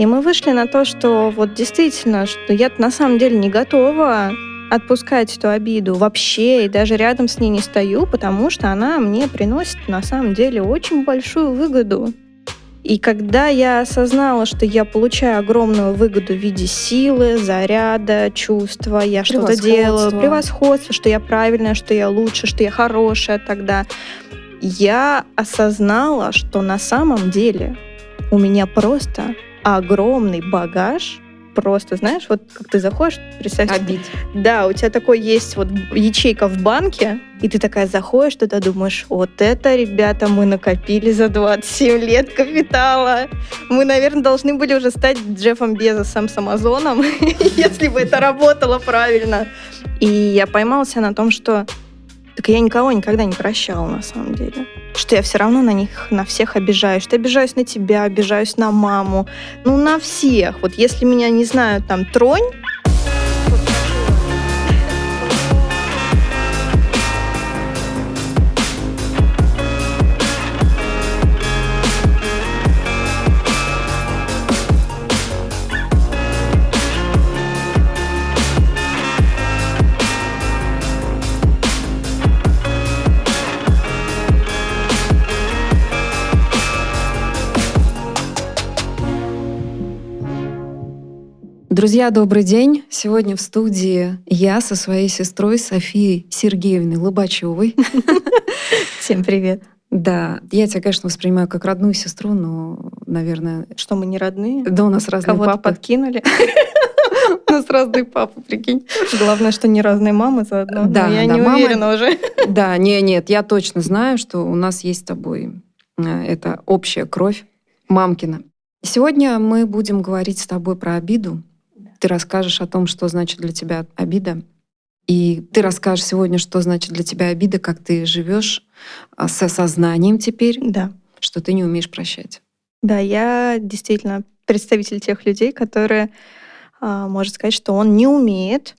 И мы вышли на то, что вот действительно, что я на самом деле не готова отпускать эту обиду вообще и даже рядом с ней не стою, потому что она мне приносит на самом деле очень большую выгоду. И когда я осознала, что я получаю огромную выгоду в виде силы, заряда, чувства, я что-то делаю, превосходство, что я правильная, что я лучше, что я хорошая, тогда я осознала, что на самом деле у меня просто огромный багаж просто, знаешь, вот как ты заходишь, представь... Обид. Да, у тебя такой есть вот ячейка в банке, и ты такая заходишь туда, думаешь, вот это, ребята, мы накопили за 27 лет капитала. Мы, наверное, должны были уже стать Джеффом Безосом с Амазоном, если бы это работало правильно. И я поймался на том, что так я никого никогда не прощала, на самом деле. Что я все равно на них, на всех обижаюсь. Что я обижаюсь на тебя, обижаюсь на маму. Ну, на всех. Вот если меня, не знаю, там, тронь, Друзья, добрый день. Сегодня в студии я со своей сестрой Софией Сергеевной Лобачевой. Всем привет. Да, я тебя, конечно, воспринимаю как родную сестру, но, наверное... Что, мы не родные? Да, у нас разные Кого-то папы. подкинули? У нас разные папы, прикинь. Главное, что не разные мамы заодно. Да, я не уверена уже. Да, не, нет, я точно знаю, что у нас есть с тобой э, это общая кровь мамкина. Сегодня мы будем говорить с тобой про обиду. Ты расскажешь о том, что значит для тебя обида. И ты расскажешь сегодня, что значит для тебя обида, как ты живешь а, с осознанием теперь, Да. что ты не умеешь прощать. Да, я действительно представитель тех людей, которые, а, может сказать, что он не умеет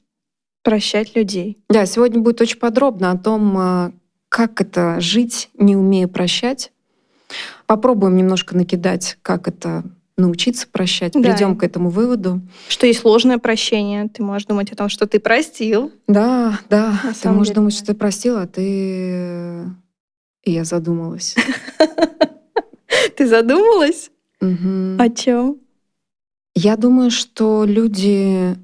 прощать людей. Да, сегодня будет очень подробно о том, а, как это жить, не умея прощать. Попробуем немножко накидать, как это научиться прощать. Да. Придем к этому выводу. Что есть ложное прощение. Ты можешь думать о том, что ты простил. Да, да. На ты можешь деле, думать, что ты простила, а ты... И я задумалась. Ты задумалась? О чем? Я думаю, что люди...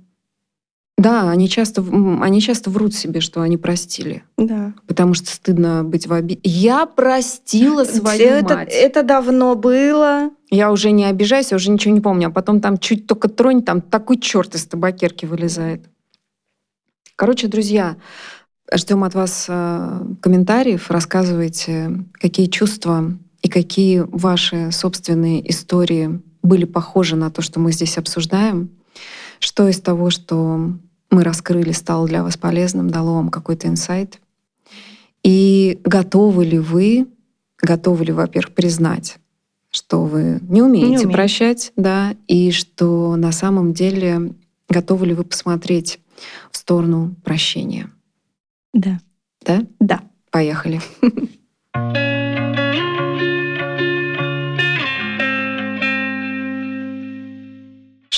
Да, они часто, они часто врут себе, что они простили. Да. Потому что стыдно быть в обиде. Я простила свою это, мать. это давно было. Я уже не обижаюсь, я уже ничего не помню. А потом там чуть только тронь, там такой черт из табакерки вылезает. Короче, друзья, ждем от вас э, комментариев. Рассказывайте, какие чувства и какие ваши собственные истории были похожи на то, что мы здесь обсуждаем. Что из того, что мы раскрыли, стало для вас полезным, дало вам какой-то инсайт. И готовы ли вы, готовы ли, во-первых, признать, что вы не умеете Не умею. прощать, да, и что на самом деле готовы ли вы посмотреть в сторону прощения. Да. Да? Да. Поехали.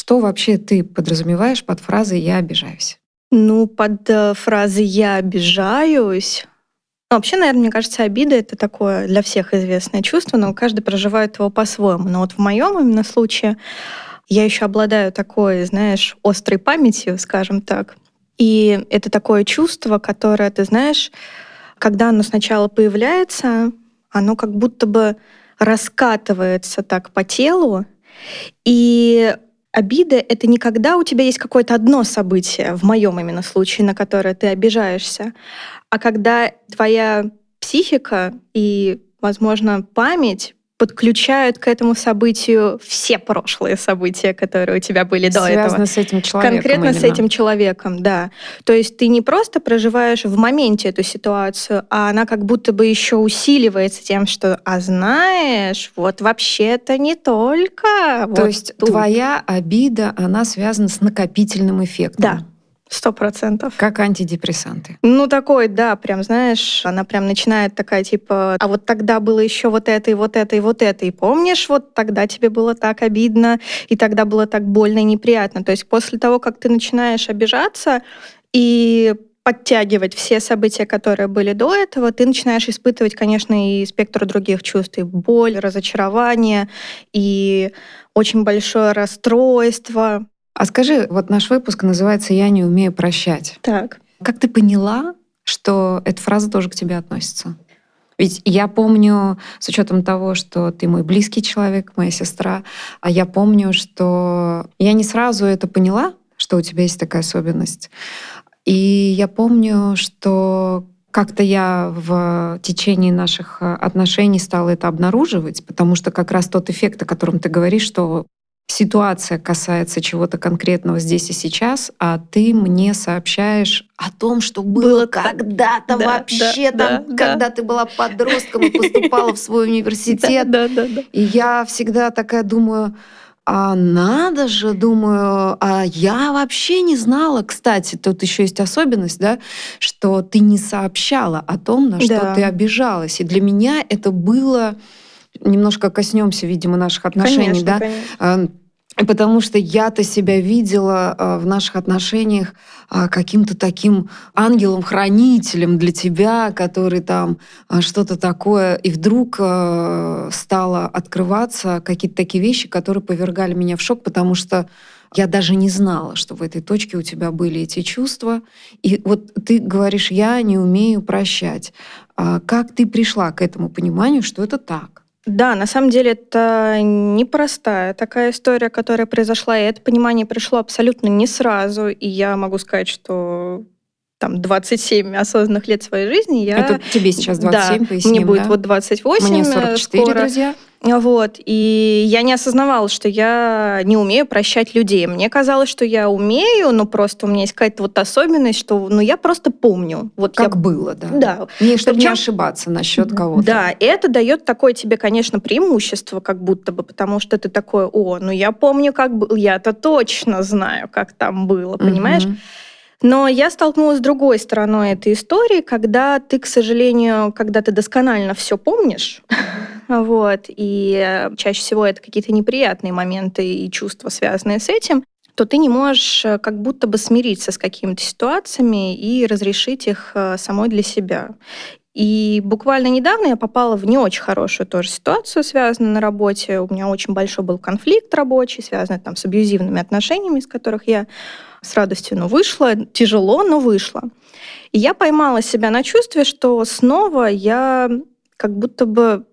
Что вообще ты подразумеваешь под фразой «я обижаюсь»? Ну, под э, фразой «я обижаюсь», ну, вообще, наверное, мне кажется, обида это такое для всех известное чувство, но каждый проживает его по-своему. Но вот в моем именно случае я еще обладаю такой, знаешь, острой памятью, скажем так. И это такое чувство, которое, ты знаешь, когда оно сначала появляется, оно как будто бы раскатывается так по телу. И обида — это не когда у тебя есть какое-то одно событие, в моем именно случае, на которое ты обижаешься, а когда твоя психика и, возможно, память подключают к этому событию все прошлые события, которые у тебя были до этого. Связано с этим человеком Конкретно с именно. этим человеком, да. То есть ты не просто проживаешь в моменте эту ситуацию, а она как будто бы еще усиливается тем, что, а знаешь, вот вообще-то не только. То вот есть тут». твоя обида, она связана с накопительным эффектом. Да. Сто процентов. Как антидепрессанты. Ну, такой, да, прям, знаешь, она прям начинает такая, типа, а вот тогда было еще вот это, и вот это, и вот это, и помнишь, вот тогда тебе было так обидно, и тогда было так больно и неприятно. То есть после того, как ты начинаешь обижаться и подтягивать все события, которые были до этого, ты начинаешь испытывать, конечно, и спектр других чувств, и боль, разочарование, и очень большое расстройство. А скажи, вот наш выпуск называется «Я не умею прощать». Так. Как ты поняла, что эта фраза тоже к тебе относится? Ведь я помню, с учетом того, что ты мой близкий человек, моя сестра, а я помню, что я не сразу это поняла, что у тебя есть такая особенность. И я помню, что как-то я в течение наших отношений стала это обнаруживать, потому что как раз тот эффект, о котором ты говоришь, что ситуация касается чего-то конкретного здесь и сейчас, а ты мне сообщаешь о том, что было, было когда-то да, вообще да, там, да, когда да. ты была подростком и поступала в свой университет. Да, да, да. И я всегда такая думаю, а надо же, думаю, а я вообще не знала. Кстати, тут еще есть особенность, да, что ты не сообщала о том, на что да. ты обижалась. И для меня это было немножко коснемся, видимо, наших отношений, конечно, да. Конечно. Потому что я-то себя видела а, в наших отношениях а, каким-то таким ангелом-хранителем для тебя, который там а, что-то такое, и вдруг стало открываться какие-то такие вещи, которые повергали меня в шок, потому что я даже не знала, что в этой точке у тебя были эти чувства. И вот ты говоришь, я не умею прощать. Как ты пришла к этому пониманию, что это так? Да, на самом деле это непростая такая история, которая произошла, и это понимание пришло абсолютно не сразу, и я могу сказать, что там 27 осознанных лет своей жизни я... Это тебе сейчас 27, да, поясним, мне будет да? вот 28 Мне 44, скоро. друзья. Вот. И я не осознавала, что я не умею прощать людей. Мне казалось, что я умею, но просто у меня есть какая-то вот особенность, что ну, я просто помню. Вот как я... было, да. Да. Не, чтобы Причем... не ошибаться насчет кого-то. Да, и это дает такое тебе, конечно, преимущество, как будто бы, потому что ты такой, о, ну я помню, как было, я-то точно знаю, как там было, понимаешь? Угу. Но я столкнулась с другой стороной этой истории, когда ты, к сожалению, когда ты досконально все помнишь, вот, и чаще всего это какие-то неприятные моменты и чувства, связанные с этим, то ты не можешь э, как будто бы смириться с какими-то ситуациями и разрешить их э, самой для себя. И буквально недавно я попала в не очень хорошую тоже ситуацию, связанную на работе. У меня очень большой был конфликт рабочий, связанный там с абьюзивными отношениями, из которых я с радостью, но вышла, тяжело, но вышла. И я поймала себя на чувстве, что снова я как будто бы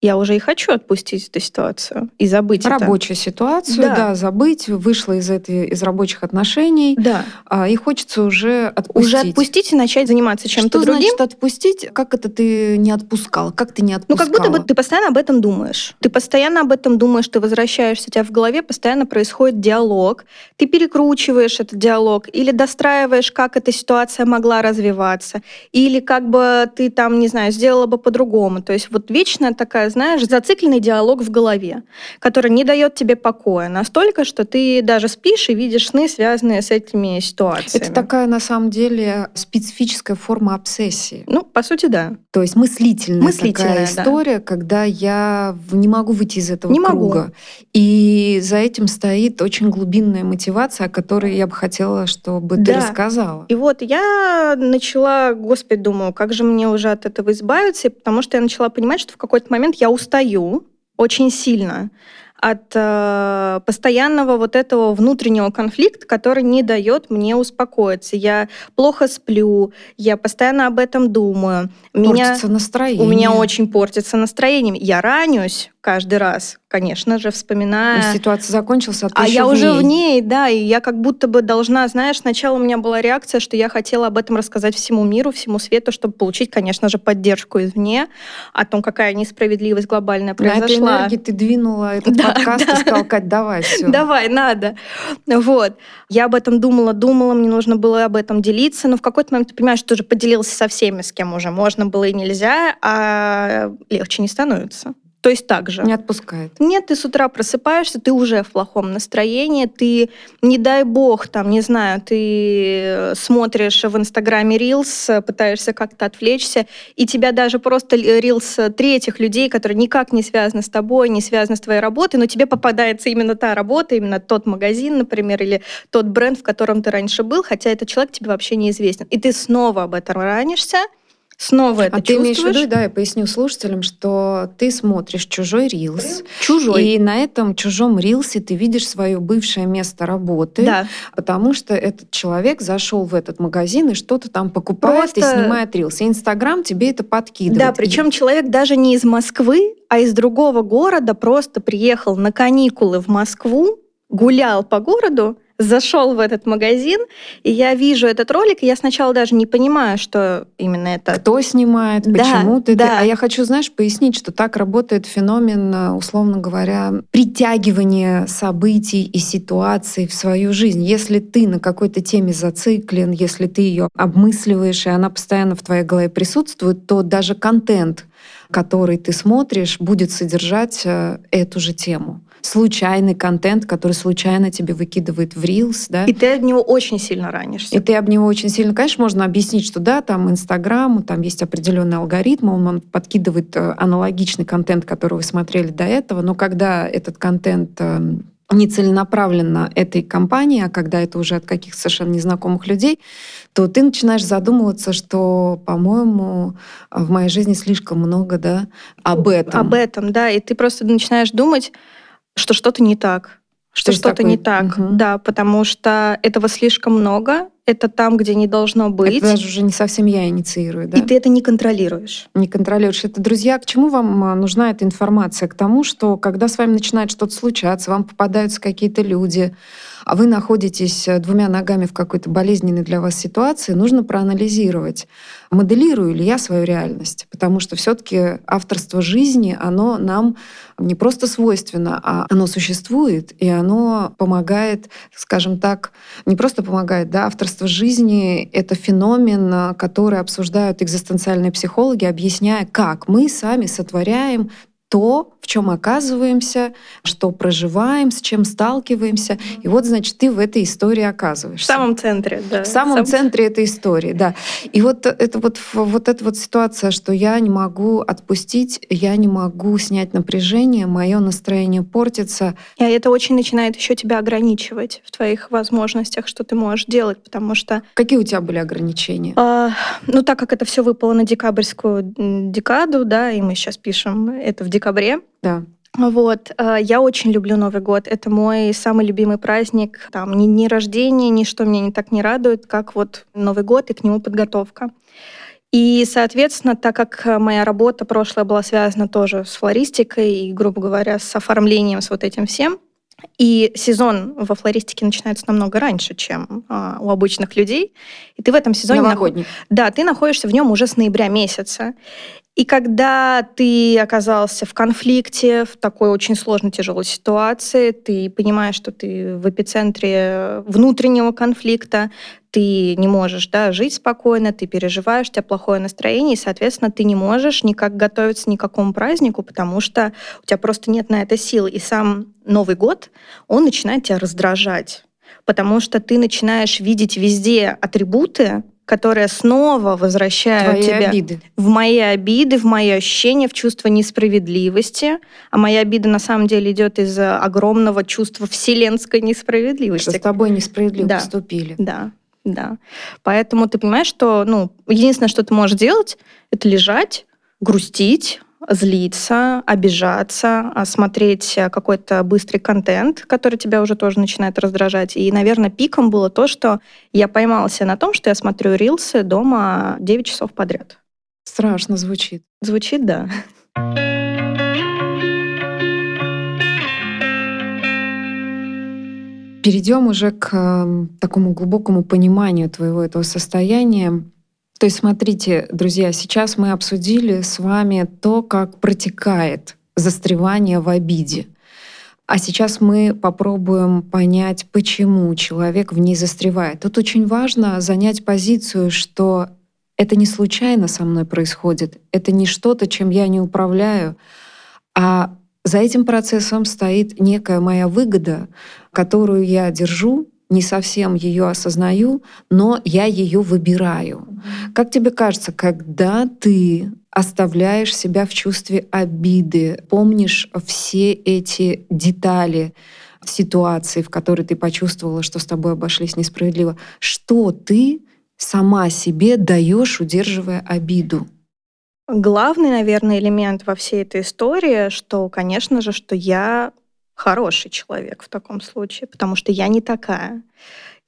я уже и хочу отпустить эту ситуацию и забыть Рабочую это. ситуацию, да. да, забыть, вышла из этой из рабочих отношений, да. а, и хочется уже отпустить. Уже отпустить и начать заниматься чем-то другим. Что значит отпустить? Как это ты не отпускал? Как ты не отпускала? Ну, как будто бы ты постоянно об этом думаешь. Ты постоянно об этом думаешь, ты возвращаешься, у тебя в голове постоянно происходит диалог, ты перекручиваешь этот диалог или достраиваешь, как эта ситуация могла развиваться, или как бы ты там, не знаю, сделала бы по-другому. То есть вот вечная такая знаешь, зацикленный диалог в голове, который не дает тебе покоя настолько, что ты даже спишь и видишь сны, связанные с этими ситуациями. Это такая, на самом деле, специфическая форма обсессии. Ну, по сути, да. То есть мыслительная, мыслительная такая история, да. когда я не могу выйти из этого не круга. Могу. И за этим стоит очень глубинная мотивация, о которой я бы хотела, чтобы да. ты рассказала. И вот я начала, господи, думаю, как же мне уже от этого избавиться, потому что я начала понимать, что в какой-то момент я устаю очень сильно от э, постоянного вот этого внутреннего конфликта, который не дает мне успокоиться. Я плохо сплю, я постоянно об этом думаю. Портится меня, настроение. У меня очень портится настроение. Я ранюсь каждый раз, конечно же, вспоминая... Но ситуация закончилась, а ты А я в уже в ней, да, и я как будто бы должна, знаешь, сначала у меня была реакция, что я хотела об этом рассказать всему миру, всему свету, чтобы получить, конечно же, поддержку извне о том, какая несправедливость глобальная произошла. На этой энергии ты двинула этот да, подкаст да. и сказала, Кать, давай, все. Давай, надо. Вот. Я об этом думала, думала, мне нужно было об этом делиться, но в какой-то момент ты понимаешь, что ты уже поделился со всеми, с кем уже можно было и нельзя, а легче не становится. То есть так же. Не отпускает. Нет, ты с утра просыпаешься, ты уже в плохом настроении, ты, не дай бог, там, не знаю, ты э, смотришь в Инстаграме рилс, пытаешься как-то отвлечься, и тебя даже просто рилс третьих людей, которые никак не связаны с тобой, не связаны с твоей работой, но тебе попадается именно та работа, именно тот магазин, например, или тот бренд, в котором ты раньше был, хотя этот человек тебе вообще неизвестен. И ты снова об этом ранишься, снова это а ты имеешь в виду, да, я поясню слушателям, что ты смотришь чужой рилс. Чужой. И на этом чужом рилсе ты видишь свое бывшее место работы, да. потому что этот человек зашел в этот магазин и что-то там покупает Просто... и снимает рилс. И Инстаграм тебе это подкидывает. Да, причем и... человек даже не из Москвы, а из другого города просто приехал на каникулы в Москву, гулял по городу, зашел в этот магазин, и я вижу этот ролик, и я сначала даже не понимаю, что именно это. Кто снимает, да, почему ты... Да. А я хочу, знаешь, пояснить, что так работает феномен, э, условно говоря, притягивания событий и ситуаций в свою жизнь. Если ты на какой-то теме зациклен, если ты ее обмысливаешь, и она постоянно в твоей голове присутствует, то даже контент, который ты смотришь, будет содержать э, эту же тему случайный контент, который случайно тебе выкидывает в Reels, да. И ты об него очень сильно ранишься. И ты об него очень сильно, конечно, можно объяснить, что да, там Инстаграм, там есть определенный алгоритм, он, он подкидывает э, аналогичный контент, который вы смотрели до этого, но когда этот контент эм, не целенаправленно этой компании, а когда это уже от каких-то совершенно незнакомых людей, то ты начинаешь задумываться, что, по-моему, в моей жизни слишком много да, об этом. Об этом, да. И ты просто начинаешь думать, что что-то не так, что что-то такой... не так, угу. да, потому что этого слишком много, это там, где не должно быть. Это даже уже не совсем я инициирую, да? И ты это не контролируешь. Не контролируешь. Это, друзья, к чему вам а, нужна эта информация? К тому, что когда с вами начинает что-то случаться, вам попадаются какие-то люди, а вы находитесь э, двумя ногами в какой-то болезненной для вас ситуации, нужно проанализировать, моделирую ли я свою реальность. Потому что все таки авторство жизни, оно нам не просто свойственно, а оно существует, и оно помогает, скажем так, не просто помогает, да, авторство жизни — это феномен, э, который обсуждают экзистенциальные психологи, объясняя, как мы сами сотворяем то, в чем оказываемся, что проживаем, с чем сталкиваемся. И вот, значит, ты в этой истории оказываешься. В самом центре, да. В самом Сам... центре этой истории, да. И вот это вот, вот эта вот ситуация, что я не могу отпустить, я не могу снять напряжение, мое настроение портится. И это очень начинает еще тебя ограничивать в твоих возможностях, что ты можешь делать, потому что... Какие у тебя были ограничения? А, ну, так как это все выпало на декабрьскую декаду, да, и мы сейчас пишем это в декабре. Да. Вот, э, я очень люблю Новый год. Это мой самый любимый праздник. Там ни, ни рождение, ничто меня не так не радует, как вот Новый год и к нему подготовка. И, соответственно, так как моя работа прошлая была связана тоже с флористикой и, грубо говоря, с оформлением, с вот этим всем, и сезон во флористике начинается намного раньше, чем а, у обычных людей. И ты в этом сезоне... Новогодний. Наход... Да, ты находишься в нем уже с ноября месяца. И когда ты оказался в конфликте, в такой очень сложной, тяжелой ситуации, ты понимаешь, что ты в эпицентре внутреннего конфликта, ты не можешь да, жить спокойно, ты переживаешь, у тебя плохое настроение, и, соответственно, ты не можешь никак готовиться ни к какому празднику, потому что у тебя просто нет на это сил. И сам Новый год, он начинает тебя раздражать, потому что ты начинаешь видеть везде атрибуты, которые снова возвращают Твои тебя обиды. в мои обиды, в мои ощущения, в чувство несправедливости. А моя обида на самом деле идет из огромного чувства вселенской несправедливости. Что с тобой несправедливо да. поступили. Да, да. Поэтому ты понимаешь, что ну, единственное, что ты можешь делать, это лежать, грустить, злиться, обижаться, а смотреть э, какой-то быстрый контент, который тебя уже тоже начинает раздражать. И, наверное, пиком было то, что я поймала себя на том, что я смотрю рилсы дома 9 часов подряд. Страшно звучит. Звучит, да. Перейдем уже к эм, такому глубокому пониманию твоего этого состояния. То есть, смотрите, друзья, сейчас мы обсудили с вами то, как протекает застревание в обиде. А сейчас мы попробуем понять, почему человек в ней застревает. Тут очень важно занять позицию, что это не случайно со мной происходит, это не что-то, чем я не управляю, А за этим процессом стоит некая моя выгода, которую я держу, не совсем ее осознаю, но я ее выбираю. Как тебе кажется, когда ты оставляешь себя в чувстве обиды, помнишь все эти детали ситуации, в которой ты почувствовала, что с тобой обошлись несправедливо, что ты сама себе даешь, удерживая обиду? Главный, наверное, элемент во всей этой истории, что, конечно же, что я хороший человек в таком случае, потому что я не такая.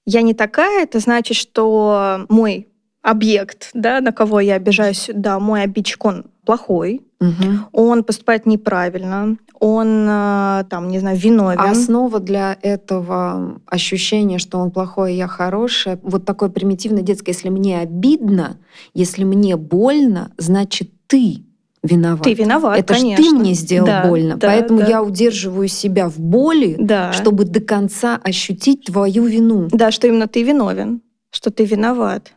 Я не такая, это значит, что мой объект, да, на кого я обижаюсь, да, мой обидчик, он плохой, угу. он поступает неправильно, он э, там, не знаю, виновен. А основа для этого ощущения, что он плохой, я хорошая, вот такое примитивное детское, если мне обидно, если мне больно, значит ты виноват. Ты виноват, Это конечно. ты мне сделал да, больно. Да, Поэтому да. я удерживаю себя в боли, да. чтобы до конца ощутить твою вину. Да, что именно ты виновен, что ты виноват.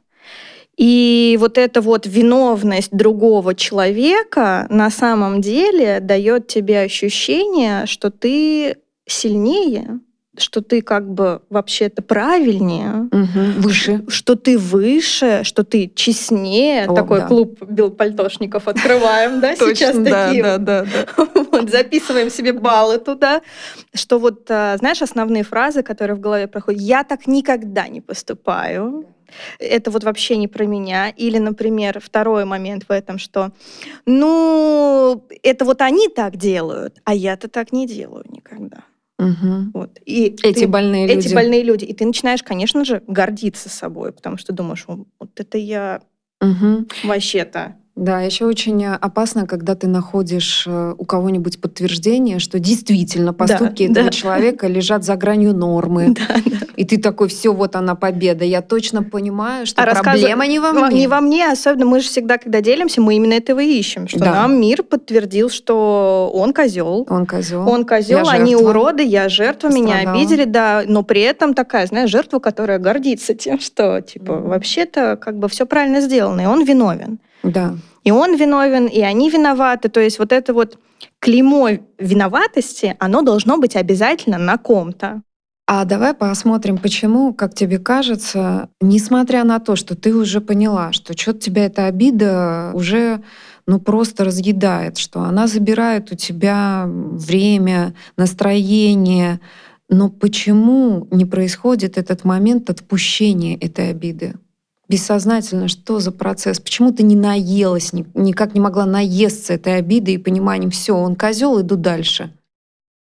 И вот эта вот виновность другого человека на самом деле дает тебе ощущение, что ты сильнее, что ты как бы вообще-то правильнее, угу, выше, что ты выше, что ты честнее. О, Такой да. клуб белпальтошников открываем, да, сейчас такие. Да, да, да. Вот, записываем себе баллы туда. Что вот, а, знаешь, основные фразы, которые в голове проходят. Я так никогда не поступаю это вот вообще не про меня. Или, например, второй момент в этом, что, ну, это вот они так делают, а я-то так не делаю никогда. Угу. Вот. И эти ты, больные люди. Эти больные люди. И ты начинаешь, конечно же, гордиться собой, потому что думаешь, вот это я угу. вообще-то да, еще очень опасно, когда ты находишь э, у кого-нибудь подтверждение, что действительно поступки да, этого да. человека лежат за гранью нормы. Да, да. И ты такой, все, вот она победа. Я точно понимаю, что а проблема не во мне. Не во мне, особенно мы же всегда, когда делимся, мы именно этого и ищем, что да. нам мир подтвердил, что он козел. Он козел. Он козел, они уроды, я жертва, Пострадала. меня обидели, да. Но при этом такая, знаешь, жертва, которая гордится тем, что типа mm-hmm. вообще-то как бы все правильно сделано, и он виновен. Да. И он виновен, и они виноваты. То есть вот это вот клеймо виноватости, оно должно быть обязательно на ком-то. А давай посмотрим, почему, как тебе кажется, несмотря на то, что ты уже поняла, что что-то тебя эта обида уже ну просто разъедает, что она забирает у тебя время, настроение, но почему не происходит этот момент отпущения этой обиды? Бессознательно, что за процесс, почему ты не наелась, никак не могла наесться этой обидой и пониманием, все, он козел, иду дальше.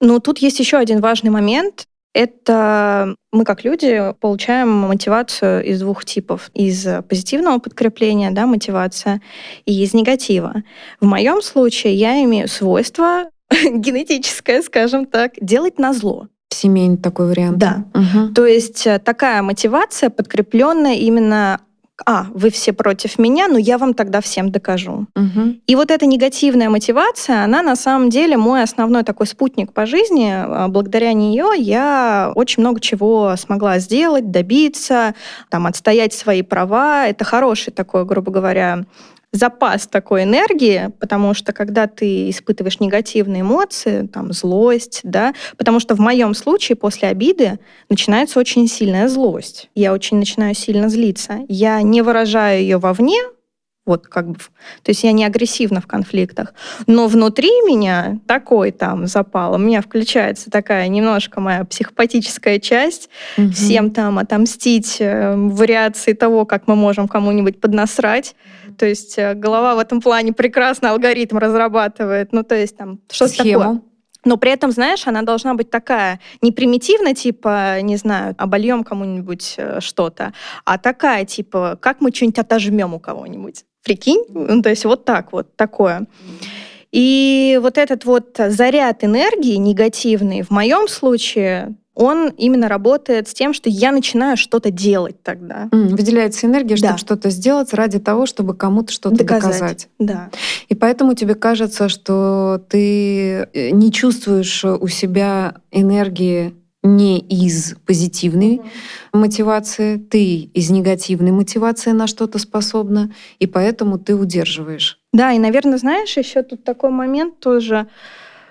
Ну, тут есть еще один важный момент. Это мы как люди получаем мотивацию из двух типов. Из позитивного подкрепления, да, мотивация, и из негатива. В моем случае я имею свойство генетическое, скажем так, делать на зло. Семейный такой вариант. Да. Угу. То есть э, такая мотивация, подкрепленная именно а, вы все против меня, но я вам тогда всем докажу. Угу. И вот эта негативная мотивация, она на самом деле мой основной такой спутник по жизни. А, благодаря нее я очень много чего смогла сделать, добиться, там, отстоять свои права. Это хороший такой, грубо говоря, запас такой энергии, потому что когда ты испытываешь негативные эмоции, там, злость, да, потому что в моем случае после обиды начинается очень сильная злость. Я очень начинаю сильно злиться. Я не выражаю ее вовне, вот как бы, то есть я не агрессивна в конфликтах, но внутри меня такой там запал, у меня включается такая немножко моя психопатическая часть, угу. всем там отомстить, э, вариации того, как мы можем кому-нибудь поднасрать. То есть э, голова в этом плане прекрасно алгоритм разрабатывает, ну то есть там что-то такое. Но при этом, знаешь, она должна быть такая не примитивная, типа, не знаю, обольем кому-нибудь э, что-то, а такая, типа, как мы что-нибудь отожмем у кого-нибудь. Прикинь? Ну, то есть вот так вот, такое. И вот этот вот заряд энергии негативный в моем случае он именно работает с тем, что я начинаю что-то делать тогда. Mm, выделяется энергия, чтобы да. что-то сделать ради того, чтобы кому-то что-то доказать. доказать. Да. И поэтому тебе кажется, что ты э, не чувствуешь у себя энергии не из позитивной mm мотивации, ты из негативной мотивации на что-то способна, и поэтому ты удерживаешь. Да, и, наверное, знаешь, еще тут такой момент тоже,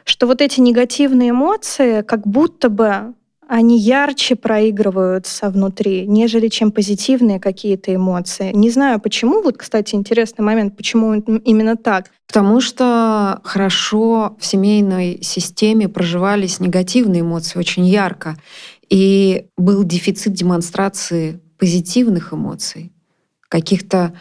что вот эти негативные эмоции как будто бы они ярче проигрываются внутри, нежели чем позитивные какие-то эмоции. Не знаю почему. Вот, кстати, интересный момент, почему именно так. Потому что хорошо в семейной системе проживались негативные эмоции очень ярко. И был дефицит демонстрации позитивных эмоций, каких-то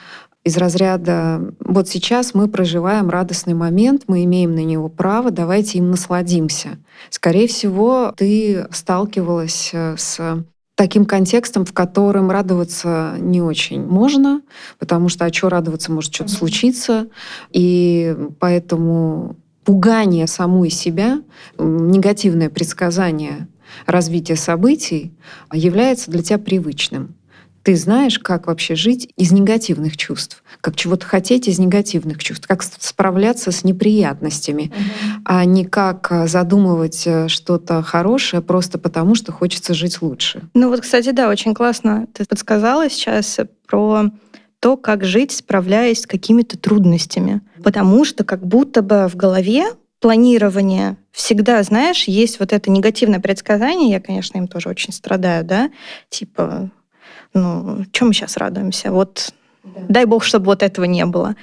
из разряда «вот сейчас мы проживаем радостный момент, мы имеем на него право, давайте им насладимся». Скорее всего, ты сталкивалась э, с таким контекстом, в котором радоваться не очень можно, потому что а что радоваться, может что-то случиться, и поэтому пугание самой себя, негативное предсказание развития событий является для тебя привычным ты знаешь, как вообще жить из негативных чувств, как чего-то хотеть из негативных чувств, как справляться с неприятностями, угу. а не как э, задумывать э, что-то хорошее просто потому, что хочется жить лучше. Ну вот, кстати, да, очень классно ты подсказала сейчас про то, как жить, справляясь с какими-то трудностями. Потому что как будто бы в голове планирование всегда, знаешь, есть вот это негативное предсказание, я, конечно, им тоже очень страдаю, да, типа ну, чем мы сейчас радуемся? Вот да. дай бог, чтобы вот этого не было.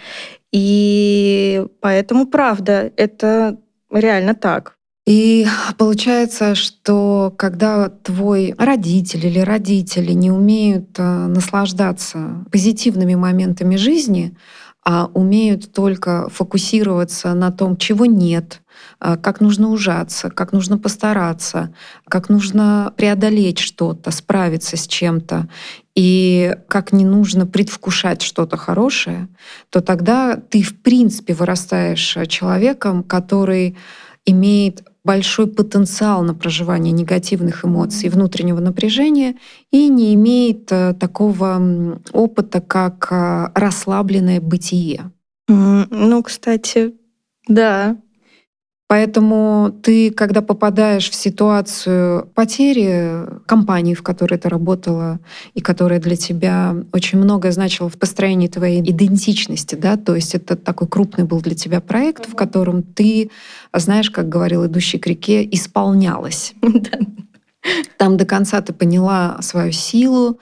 И поэтому, правда, это реально так. И получается, что когда твой родитель или родители не умеют э, наслаждаться позитивными моментами жизни, а умеют только фокусироваться на том, чего нет, как нужно ужаться, как нужно постараться, как нужно преодолеть что-то, справиться с чем-то, и как не нужно предвкушать что-то хорошее, то тогда ты в принципе вырастаешь человеком, который имеет большой потенциал на проживание негативных эмоций, внутреннего напряжения и не имеет э, такого опыта, как э, расслабленное бытие. Ну, кстати, да, Поэтому ты, когда попадаешь в ситуацию потери компании, в которой ты работала, и которая для тебя очень многое значила в построении твоей идентичности, да, то есть это такой крупный был для тебя проект, в котором ты, знаешь, как говорил идущий к реке, исполнялась. Там до конца ты поняла свою силу,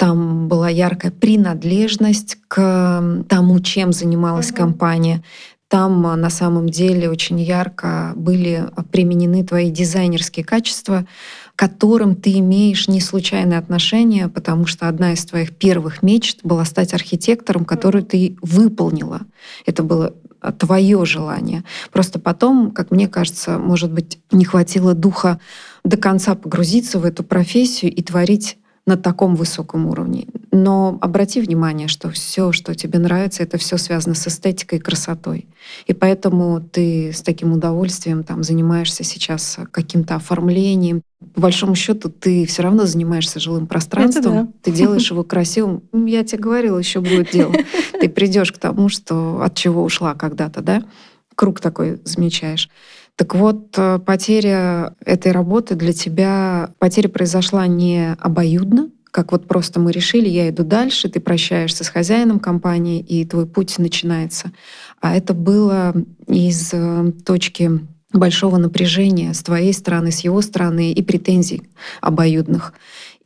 там была яркая принадлежность к тому, чем занималась компания. Там а, на самом деле очень ярко были применены твои дизайнерские качества, к которым ты имеешь не случайное отношение, потому что одна из твоих первых мечт была стать архитектором, которую ты выполнила. Это было а, твое желание. Просто потом, как мне кажется, может быть, не хватило духа до конца погрузиться в эту профессию и творить на таком высоком уровне. Но обрати внимание, что все, что тебе нравится, это все связано с эстетикой и красотой. И поэтому ты с таким удовольствием там занимаешься сейчас каким-то оформлением. По большому счету, ты все равно занимаешься жилым пространством, да. ты делаешь его красивым. Я тебе говорила, еще будет дело. Ты придешь к тому, что от чего ушла когда-то, да? Круг такой замечаешь. Так вот, э, потеря этой работы для тебя, потеря произошла не обоюдно, как вот просто мы решили, я иду дальше, ты прощаешься с хозяином компании, и твой путь начинается. А это было из э, точки большого напряжения с твоей стороны, с его стороны и претензий обоюдных.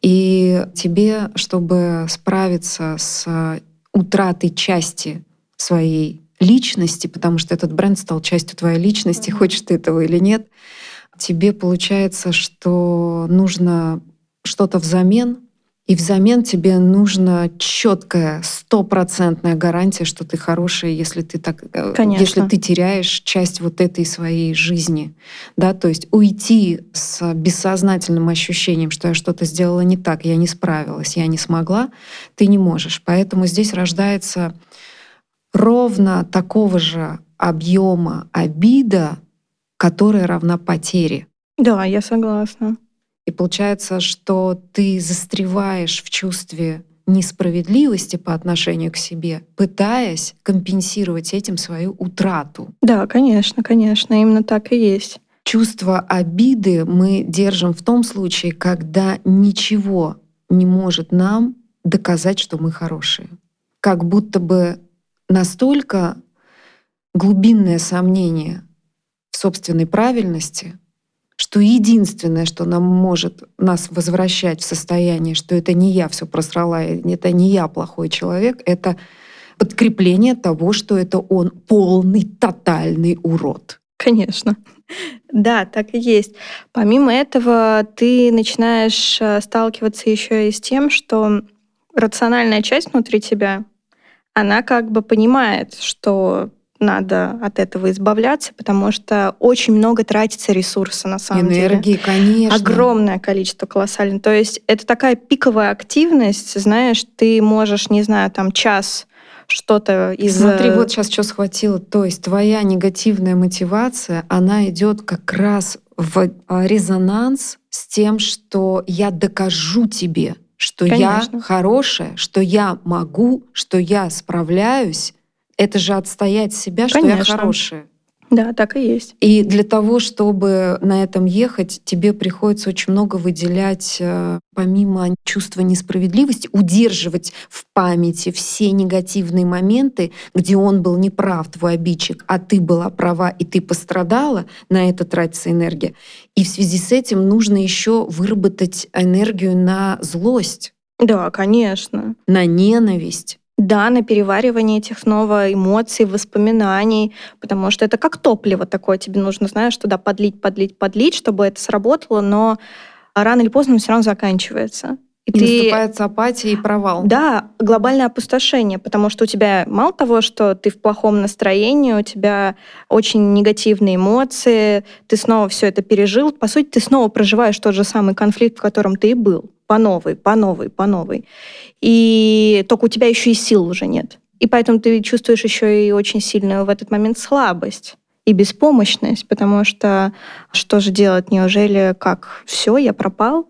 И тебе, чтобы справиться с утратой части своей личности, потому что этот бренд стал частью твоей личности, mm-hmm. хочешь ты этого или нет, тебе получается, что нужно что-то взамен, и взамен тебе нужна четкая, стопроцентная гарантия, что ты хороший, если ты так, э, Конечно. если ты теряешь часть вот этой своей жизни, да, то есть уйти с бессознательным ощущением, что я что-то сделала не так, я не справилась, я не смогла, ты не можешь. Поэтому здесь рождается ровно такого же объема обида, которая равна потере. Да, я согласна. И получается, что ты застреваешь в чувстве несправедливости по отношению к себе, пытаясь компенсировать этим свою утрату. Да, конечно, конечно, именно так и есть. Чувство обиды мы держим в том случае, когда ничего не может нам доказать, что мы хорошие. Как будто бы настолько глубинное сомнение в собственной правильности, что единственное, что нам может нас возвращать в состояние, что это не я все просрала, это не я плохой человек, это подкрепление того, что это он полный, тотальный урод. Конечно. Да, так и есть. Помимо этого, ты начинаешь э, сталкиваться еще и с тем, что рациональная часть внутри тебя, она как бы понимает, что надо от этого избавляться, потому что очень много тратится ресурса на самом Энергии, деле. Энергии, конечно. Огромное количество, колоссальное. То есть это такая пиковая активность, знаешь, ты можешь, не знаю, там час что-то из... Смотри, вот сейчас что схватило. То есть твоя негативная мотивация, она идет как раз в а, резонанс с тем, что я докажу тебе, что Конечно. я хорошая, что я могу, что я справляюсь. Это же отстоять себя, Конечно. что я хорошая. Да, так и есть. И для того, чтобы на этом ехать, тебе приходится очень много выделять, э, помимо чувства несправедливости, удерживать в памяти все негативные моменты, где он был неправ, твой обидчик, а ты была права и ты пострадала, на это тратится энергия. И в связи с этим нужно еще выработать энергию на злость. Да, конечно. На ненависть да, на переваривание этих снова эмоций, воспоминаний, потому что это как топливо такое, тебе нужно, знаешь, туда подлить, подлить, подлить, чтобы это сработало, но рано или поздно все равно заканчивается. И, и ты... наступается апатия и провал. Да, глобальное опустошение, потому что у тебя мало того, что ты в плохом настроении, у тебя очень негативные эмоции, ты снова все это пережил, по сути, ты снова проживаешь тот же самый конфликт, в котором ты и был по новой, по новой, по новой. И только у тебя еще и сил уже нет. И поэтому ты чувствуешь еще и очень сильную в этот момент слабость и беспомощность, потому что что же делать, неужели как все, я пропал?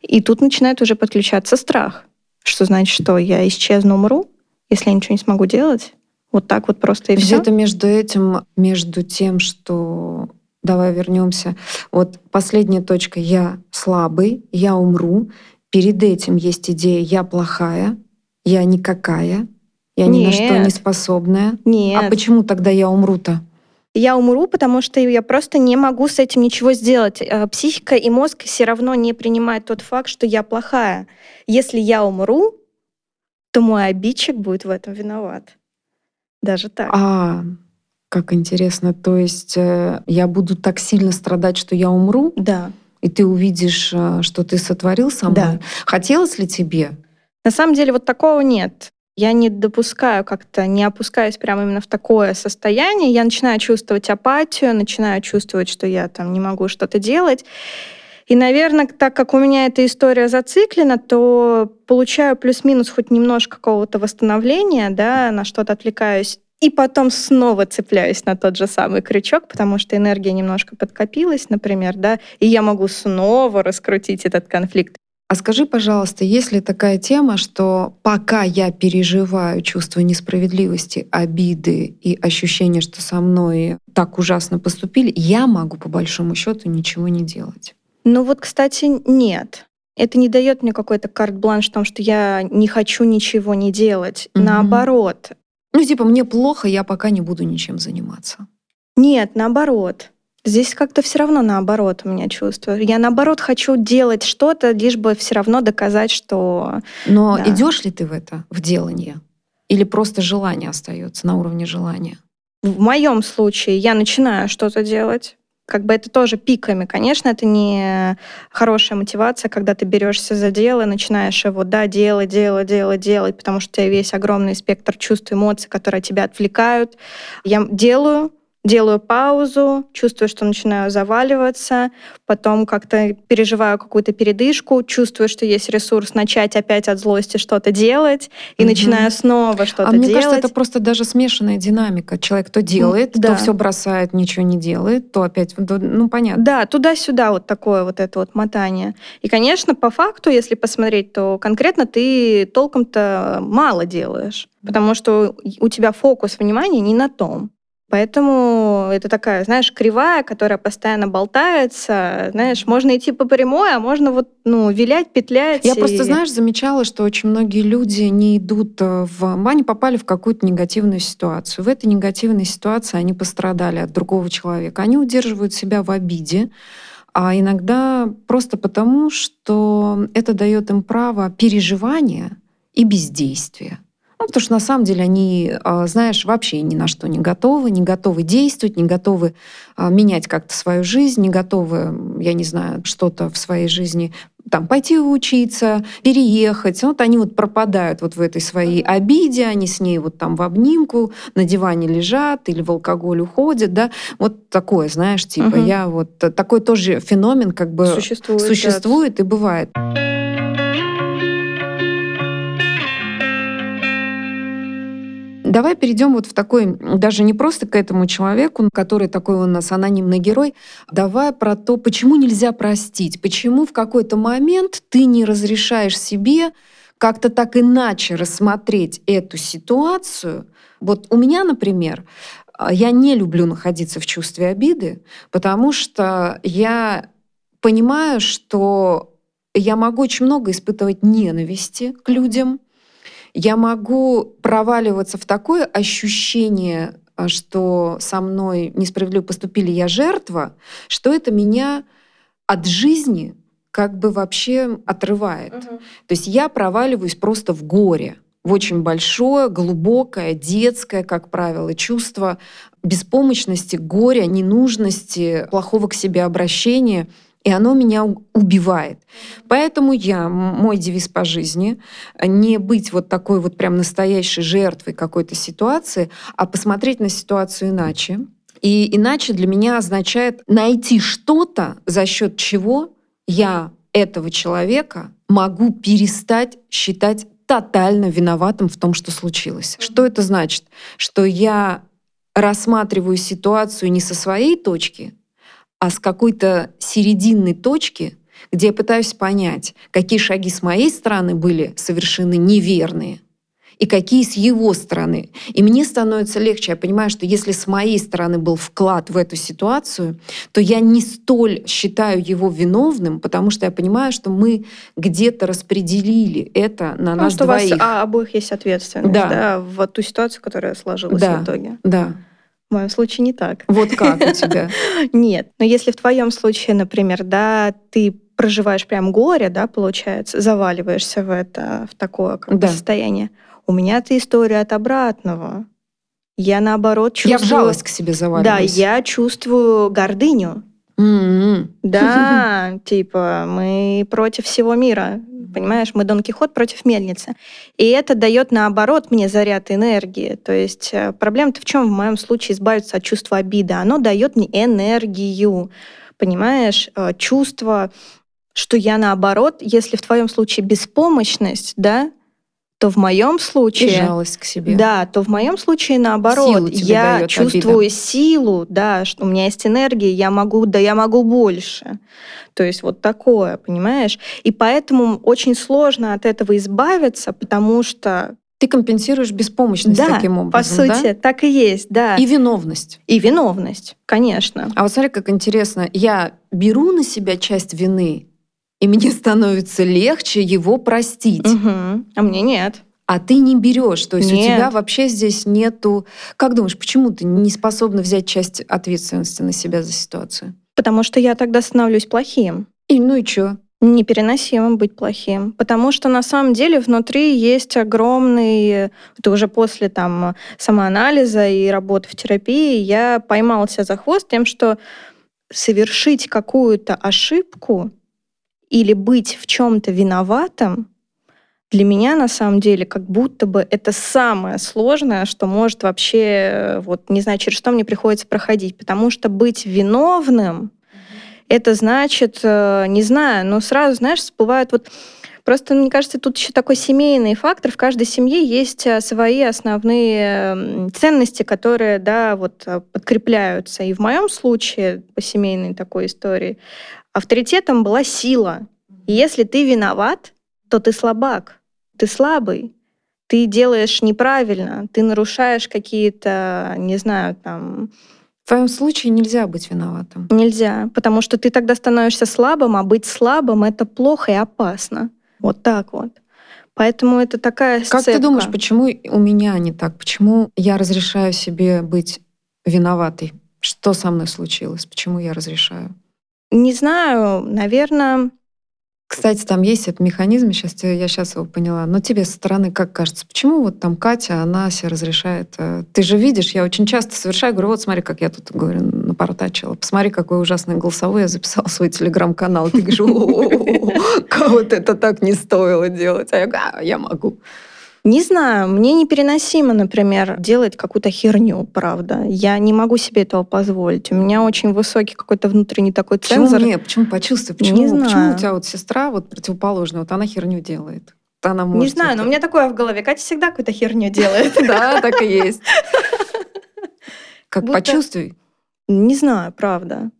И тут начинает уже подключаться страх, что значит, что я исчезну, умру, если я ничего не смогу делать. Вот так вот просто и все. Где-то между этим, между тем, что давай вернемся. Вот последняя точка. Я слабый, я умру. Перед этим есть идея «я плохая», «я никакая», «я ни на что не способная». А Нет. А почему тогда я умру-то? Я умру, потому что я просто не могу с этим ничего сделать. Э, психика и мозг все равно не принимают тот факт, что я плохая. Если я умру, то мой обидчик будет в этом виноват. Даже так. А, как интересно. То есть э, я буду так сильно страдать, что я умру? Да и ты увидишь, э, что ты сотворил со мной. Да. Хотелось ли тебе? На самом деле вот такого нет. Я не допускаю как-то, не опускаюсь прямо именно в такое состояние. Я начинаю чувствовать апатию, начинаю чувствовать, что я там не могу что-то делать. И, наверное, так как у меня эта история зациклена, то получаю плюс-минус хоть немножко какого-то восстановления, да, на что-то отвлекаюсь и потом снова цепляюсь на тот же самый крючок, потому что энергия немножко подкопилась, например, да, и я могу снова раскрутить этот конфликт. А скажи, пожалуйста, есть ли такая тема, что пока я переживаю чувство несправедливости, обиды и ощущение, что со мной так ужасно поступили, я могу по большому счету ничего не делать? Ну вот, кстати, нет. Это не дает мне какой-то карт-бланш в том, что я не хочу ничего не делать. Угу. Наоборот, ну, типа, мне плохо, я пока не буду ничем заниматься. Нет, наоборот. Здесь как-то все равно наоборот у меня чувство. Я наоборот хочу делать что-то, лишь бы все равно доказать, что. Но да. идешь ли ты в это, в делание? Или просто желание остается на уровне желания? В моем случае я начинаю что-то делать, как бы это тоже пиками. Конечно, это не хорошая мотивация, когда ты берешься за дело, начинаешь его, да, делать, делать, делать, делать, потому что у тебя весь огромный спектр чувств, эмоций, которые тебя отвлекают. Я делаю, делаю паузу, чувствую, что начинаю заваливаться, потом как-то переживаю какую-то передышку, чувствую, что есть ресурс начать опять от злости что-то делать, и угу. начинаю снова что-то а делать. мне кажется, это просто даже смешанная динамика. Человек то делает, да. то все бросает, ничего не делает, то опять, ну понятно. Да, туда-сюда вот такое вот это вот мотание. И, конечно, по факту, если посмотреть, то конкретно ты толком-то мало делаешь, потому что у тебя фокус внимания не на том. Поэтому это такая, знаешь, кривая, которая постоянно болтается. Знаешь, можно идти по прямой, а можно вот, ну, вилять, петлять. Я и... просто, знаешь, замечала, что очень многие люди не идут э, в... Они попали в какую-то негативную ситуацию. В этой негативной ситуации они пострадали от другого человека. Они удерживают себя в обиде, а иногда просто потому, что это дает им право переживания и бездействия. Ну, потому что на самом деле они, а, знаешь, вообще ни на что не готовы, не готовы действовать, не готовы а, менять как-то свою жизнь, не готовы, я не знаю, что-то в своей жизни там пойти учиться, переехать. Вот они вот пропадают вот в этой своей обиде, они с ней вот там в обнимку на диване лежат или в алкоголь уходят, да. Вот такое, знаешь, типа угу. я вот такой тоже феномен как бы существует, существует да. и бывает. Давай перейдем вот в такой, даже не просто к этому человеку, который такой у нас анонимный герой, давай про то, почему нельзя простить, почему в какой-то момент ты не разрешаешь себе как-то так иначе рассмотреть эту ситуацию. Вот у меня, например, я не люблю находиться в чувстве обиды, потому что я понимаю, что я могу очень много испытывать ненависти к людям, я могу проваливаться в такое ощущение, а, что со мной несправедливо поступили, я жертва, что это меня от жизни как бы вообще отрывает. Угу. То есть я проваливаюсь просто в горе, в очень большое, глубокое, детское, как правило, чувство беспомощности, горя, ненужности, плохого к себе обращения — и оно меня убивает. Поэтому я, мой девиз по жизни, не быть вот такой вот прям настоящей жертвой какой-то ситуации, а посмотреть на ситуацию иначе. И иначе для меня означает найти что-то, за счет чего я этого человека могу перестать считать тотально виноватым в том, что случилось. Что это значит? Что я рассматриваю ситуацию не со своей точки, а с какой-то серединной точки, где я пытаюсь понять, какие шаги с моей стороны были совершенно неверные, и какие с его стороны. И мне становится легче. Я понимаю, что если с моей стороны был вклад в эту ситуацию, то я не столь считаю его виновным, потому что я понимаю, что мы где-то распределили это на ну, нас что двоих. у вас а, обоих есть ответственность да. Да, в ту ситуацию, которая сложилась да. в итоге. Да. В моем случае не так. Вот как у тебя? Нет. Но если в твоем случае, например, да, ты проживаешь прям горе, да, получается, заваливаешься в это, в такое как да. состояние. У меня-то история от обратного. Я наоборот чувствую... Я в жалость к себе заваливаюсь. Да, я чувствую гордыню. Mm-hmm. Да, типа мы против всего мира. Понимаешь, мы Дон Кихот против мельницы. И это дает, наоборот, мне заряд энергии. То есть э, проблема-то в чем в моем случае избавиться от чувства обиды? Оно дает мне энергию. Понимаешь, э, чувство, что я наоборот, если в твоем случае беспомощность, да, то в моем случае... И жалость к себе. Да, то в моем случае наоборот. я чувствую обида. силу, да, что у меня есть энергия, я могу, да я могу больше. То есть вот такое, понимаешь? И поэтому очень сложно от этого избавиться, потому что ты компенсируешь беспомощность да, таким образом, по сути, да? так и есть, да. И виновность. И виновность, конечно. А вот смотри, как интересно. Я беру на себя часть вины, и мне становится легче его простить. Угу. А мне нет. А ты не берешь, то есть нет. у тебя вообще здесь нету. Как думаешь, почему ты не способна взять часть ответственности на себя за ситуацию? Потому что я тогда становлюсь плохим. И ну и что? непереносимо быть плохим. Потому что на самом деле внутри есть огромный... Это уже после там самоанализа и работы в терапии я поймала себя за хвост тем, что совершить какую-то ошибку или быть в чем-то виноватым, для меня на самом деле как будто бы это самое сложное, что может вообще, вот не знаю, через что мне приходится проходить, потому что быть виновным, это значит, э, не знаю, но сразу, знаешь, всплывают вот Просто, мне кажется, тут еще такой семейный фактор. В каждой семье есть э, свои основные ценности, которые, да, вот э, подкрепляются. И в моем случае, по семейной такой истории, Авторитетом была сила. И если ты виноват, то ты слабак, ты слабый. ты делаешь неправильно, ты нарушаешь какие-то, не знаю, там... В твоем случае нельзя быть виноватым. Нельзя, потому что ты тогда становишься слабым, а быть слабым — это плохо и опасно. Вот так вот. Поэтому это такая Как ты думаешь, почему у меня не так? Почему я разрешаю себе быть виноватой? Что со мной случилось? Почему я разрешаю? Не знаю, наверное, кстати, там есть этот механизм, сейчас я сейчас его поняла. Но тебе со стороны как кажется, почему вот там Катя, она себе разрешает? Э, ты же видишь, я очень часто совершаю, говорю, вот смотри, как я тут, говорю, напортачила. Посмотри, какой ужасный голосовой я записал в свой телеграм-канал. Ты говоришь, вот это так не стоило делать. А я говорю, «А, я могу. Не знаю, мне непереносимо, например, делать какую-то херню, правда. Я не могу себе этого позволить. У меня очень высокий какой-то внутренний такой цензор. Почему нет? Почему почувствуй? Почему, не знаю. почему у тебя вот сестра вот противоположная, вот она херню делает? Она может не знаю, это... но у меня такое в голове. Катя всегда какую-то херню делает. Да, так и есть. Как почувствуй. Не знаю, правда.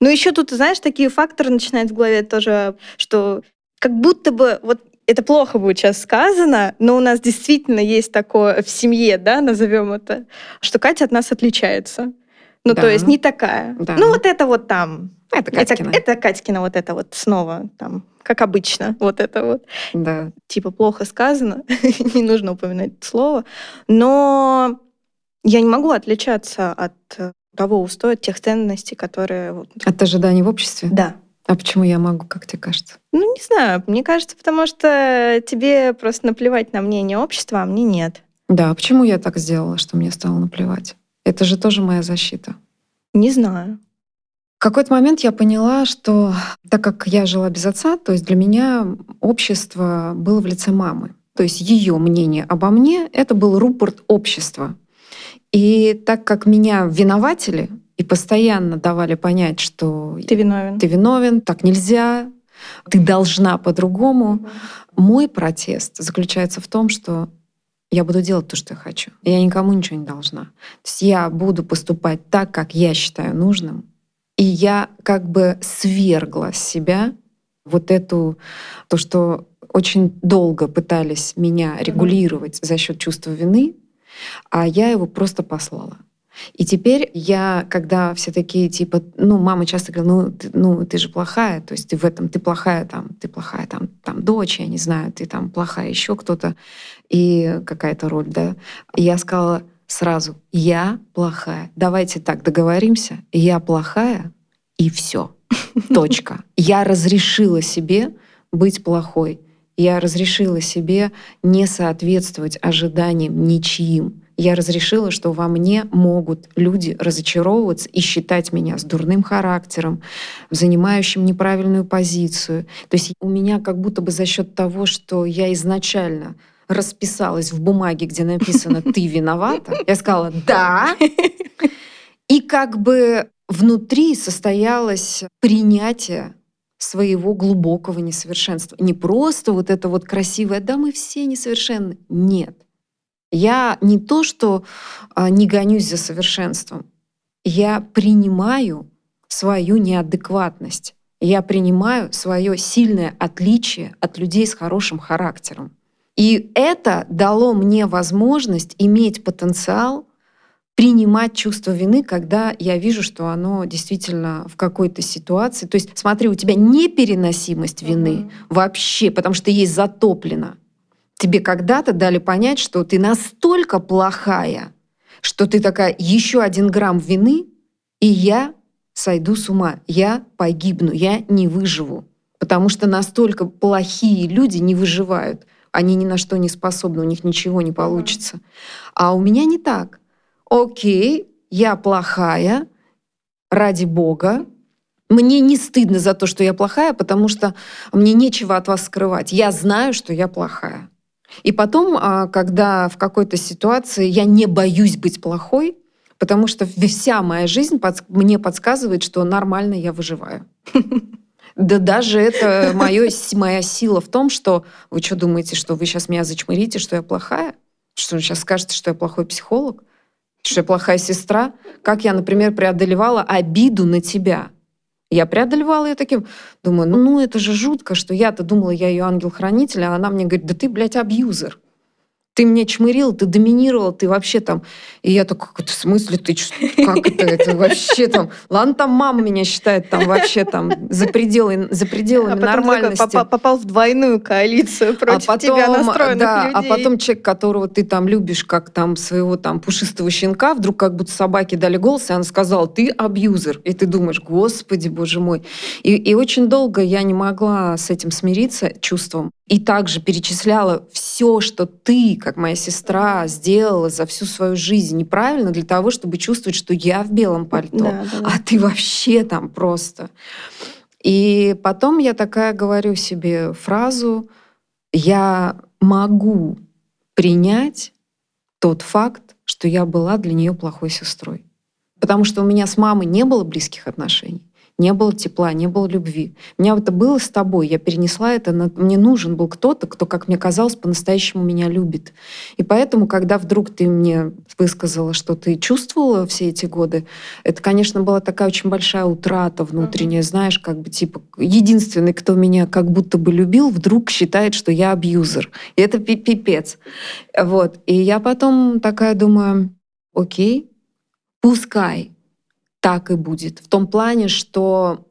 Ну еще тут, знаешь, такие факторы начинают в голове тоже, что как будто бы вот это плохо будет сейчас сказано, но у нас действительно есть такое в семье, да, назовем это, что Катя от нас отличается. Ну, да. то есть не такая. Да. Ну, вот это вот там. Это Катькина. Это, это Катькина вот это вот снова там, как обычно, вот это вот. Да. Типа плохо сказано, не нужно упоминать это слово. Но я не могу отличаться от того устоя, от тех ценностей, которые... От ожиданий в обществе? Да. А почему я могу, как тебе кажется? Ну, не знаю. Мне кажется, потому что тебе просто наплевать на мнение общества, а мне нет. Да, а почему я так сделала, что мне стало наплевать? Это же тоже моя защита. Не знаю. В какой-то момент я поняла, что так как я жила без отца, то есть для меня общество было в лице мамы. То есть ее мнение обо мне — это был рупорт общества. И так как меня виноватили, и постоянно давали понять, что ты виновен, ты виновен, так нельзя, ты должна по-другому. Угу. Мой протест заключается в том, что я буду делать то, что я хочу. Я никому ничего не должна. То есть я буду поступать так, как я считаю нужным. И я как бы свергла с себя вот эту, то, что очень долго пытались меня регулировать за счет чувства вины, а я его просто послала. И теперь я, когда все такие, типа, ну, мама часто говорит, ну, ты, ну, ты же плохая, то есть ты в этом, ты плохая там, ты плохая там, там дочь, я не знаю, ты там плохая еще кто-то, и какая-то роль, да. И я сказала сразу, я плохая. Давайте так договоримся, я плохая, и все. Точка. Я разрешила себе быть плохой. Я разрешила себе не соответствовать ожиданиям ничьим я разрешила, что во мне могут люди разочаровываться и считать меня с дурным характером, занимающим неправильную позицию. То есть у меня как будто бы за счет того, что я изначально расписалась в бумаге, где написано «ты виновата», я сказала «да», и как бы внутри состоялось принятие своего глубокого несовершенства. Не просто вот это вот красивое «да, мы все несовершенны». Нет. Я не то, что а, не гонюсь за совершенством, я принимаю свою неадекватность. Я принимаю свое сильное отличие от людей с хорошим характером. И это дало мне возможность иметь потенциал принимать чувство вины, когда я вижу, что оно действительно в какой-то ситуации. То есть, смотри, у тебя непереносимость вины uh-huh. вообще, потому что есть затоплено тебе когда-то дали понять, что ты настолько плохая, что ты такая, еще один грамм вины, и я сойду с ума, я погибну, я не выживу. Потому что настолько плохие люди не выживают. Они ни на что не способны, у них ничего не получится. А у меня не так. Окей, я плохая, ради Бога, мне не стыдно за то, что я плохая, потому что мне нечего от вас скрывать. Я знаю, что я плохая. И потом, а, когда в какой-то ситуации я не боюсь быть плохой, потому что вся моя жизнь мне подсказывает, что нормально я выживаю. Да даже это моё, моя сила в том, что вы что думаете, что вы сейчас меня зачмырите, что я плохая? Что вы сейчас скажете, что я плохой психолог? Что я плохая сестра? Как я, например, преодолевала обиду на тебя? Я преодолевала ее таким, думаю, ну, ну это же жутко, что я-то думала, я ее ангел-хранитель, а она мне говорит, да ты, блядь, абьюзер. Ты меня чмырил, ты доминировал, ты вообще там... И я это в смысле ты? Как это? Это вообще там... Ладно, там мама меня считает там вообще там за, пределы, за пределами а нормальности. Такой, попал в двойную коалицию против а потом, тебя настроенных да, людей. А потом человек, которого ты там любишь, как там своего там пушистого щенка, вдруг как будто собаке дали голос, и она сказала, ты абьюзер. И ты думаешь, господи, боже мой. И, и очень долго я не могла с этим смириться чувством и также перечисляла все, что ты, как моя сестра, сделала за всю свою жизнь неправильно для того, чтобы чувствовать, что я в белом пальто, да, да, да. а ты вообще там просто. И потом я такая говорю себе фразу, я могу принять тот факт, что я была для нее плохой сестрой. Потому что у меня с мамой не было близких отношений не было тепла, не было любви. У меня это было с тобой, я перенесла это, на... мне нужен был кто-то, кто, как мне казалось, по-настоящему меня любит. И поэтому, когда вдруг ты мне высказала, что ты чувствовала все эти годы, это, конечно, была такая очень большая утрата внутренняя, знаешь, как бы типа единственный, кто меня как будто бы любил, вдруг считает, что я абьюзер. И это пипец. Вот. И я потом такая думаю, окей, пускай так и будет. В том плане, что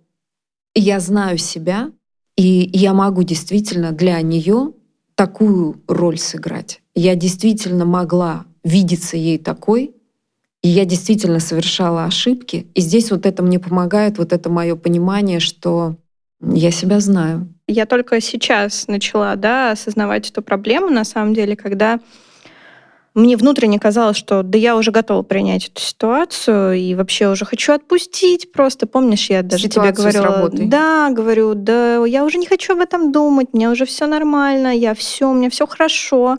я знаю себя, и я могу действительно для нее такую роль сыграть. Я действительно могла видеться ей такой, и я действительно совершала ошибки. И здесь вот это мне помогает, вот это мое понимание, что я себя знаю. Я только сейчас начала да, осознавать эту проблему, на самом деле, когда мне внутренне казалось, что да я уже готова принять эту ситуацию и вообще уже хочу отпустить просто. Помнишь, я даже Ситуацию тебе говорила, да, говорю, да, я уже не хочу об этом думать, мне уже все нормально, я все, у меня все хорошо.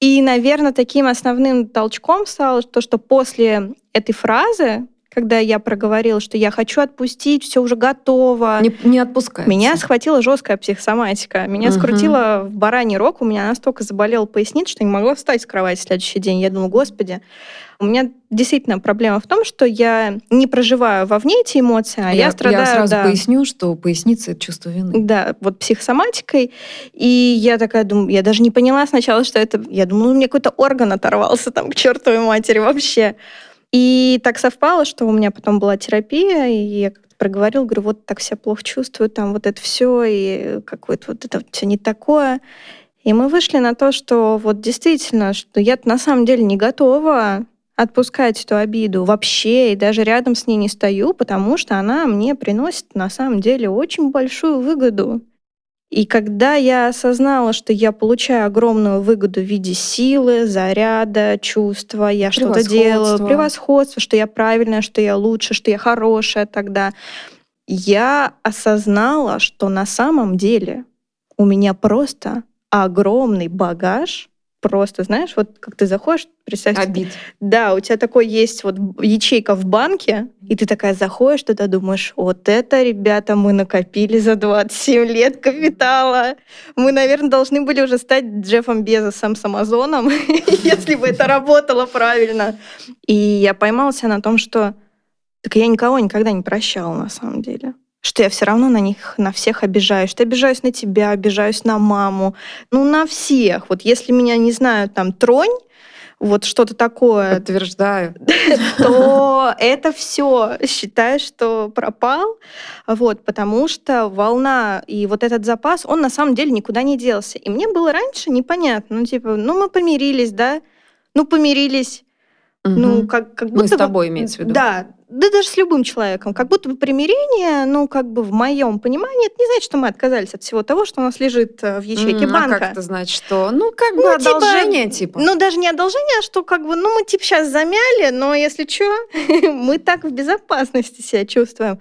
И, наверное, таким основным толчком стало то, что после этой фразы когда я проговорила, что я хочу отпустить, все уже готово. Не, не отпускай. Меня схватила жесткая психосоматика. Меня угу. скрутило в бараний рог, у меня настолько заболел поясница, что не могла встать с кровати в следующий день. Я думала, господи, у меня действительно проблема в том, что я не проживаю вовне эти эмоции, а я, я страдаю... Я сразу да, поясню, что поясница — это чувство вины. Да, вот психосоматикой. И я такая думаю, я даже не поняла сначала, что это... Я думала, у меня какой-то орган оторвался там к чертовой матери вообще. И так совпало, что у меня потом была терапия, и я как-то проговорила, говорю, вот так себя плохо чувствую, там вот это все, и какое-то вот это все не такое. И мы вышли на то, что вот действительно, что я на самом деле не готова отпускать эту обиду вообще, и даже рядом с ней не стою, потому что она мне приносит на самом деле очень большую выгоду. И когда я осознала, что я получаю огромную выгоду в виде силы, заряда, чувства, я что-то делаю, превосходство, что я правильная, что я лучше, что я хорошая тогда, я осознала, что на самом деле у меня просто огромный багаж просто, знаешь, вот как ты заходишь, представь. Обид. Да, у тебя такой есть вот ячейка в банке, и ты такая заходишь туда, думаешь, вот это, ребята, мы накопили за 27 лет капитала. Мы, наверное, должны были уже стать Джеффом Безосом с Амазоном, если бы это работало правильно. И я поймался на том, что так я никого никогда не прощала на самом деле что я все равно на них, на всех обижаюсь, что обижаюсь на тебя, обижаюсь на маму, ну, на всех. Вот если меня, не знаю, там, тронь, вот что-то такое. Подтверждаю. То это все считаю, что пропал. Вот, потому что волна и вот этот запас, он на самом деле никуда не делся. И мне было раньше непонятно. Ну, типа, ну, мы помирились, да? Ну, помирились. Ну, как, как будто... Мы с тобой имеется в виду. Да, да даже с любым человеком, как будто бы примирение, ну, как бы в моем понимании, это не значит, что мы отказались от всего того, что у нас лежит э, в ячейке mm, банка. А как это значит, что, ну, как бы ну, типа, одолжение, типа, типа? Ну, даже не одолжение, а что, как бы, ну, мы, типа, сейчас замяли, но если что, мы так в безопасности себя чувствуем.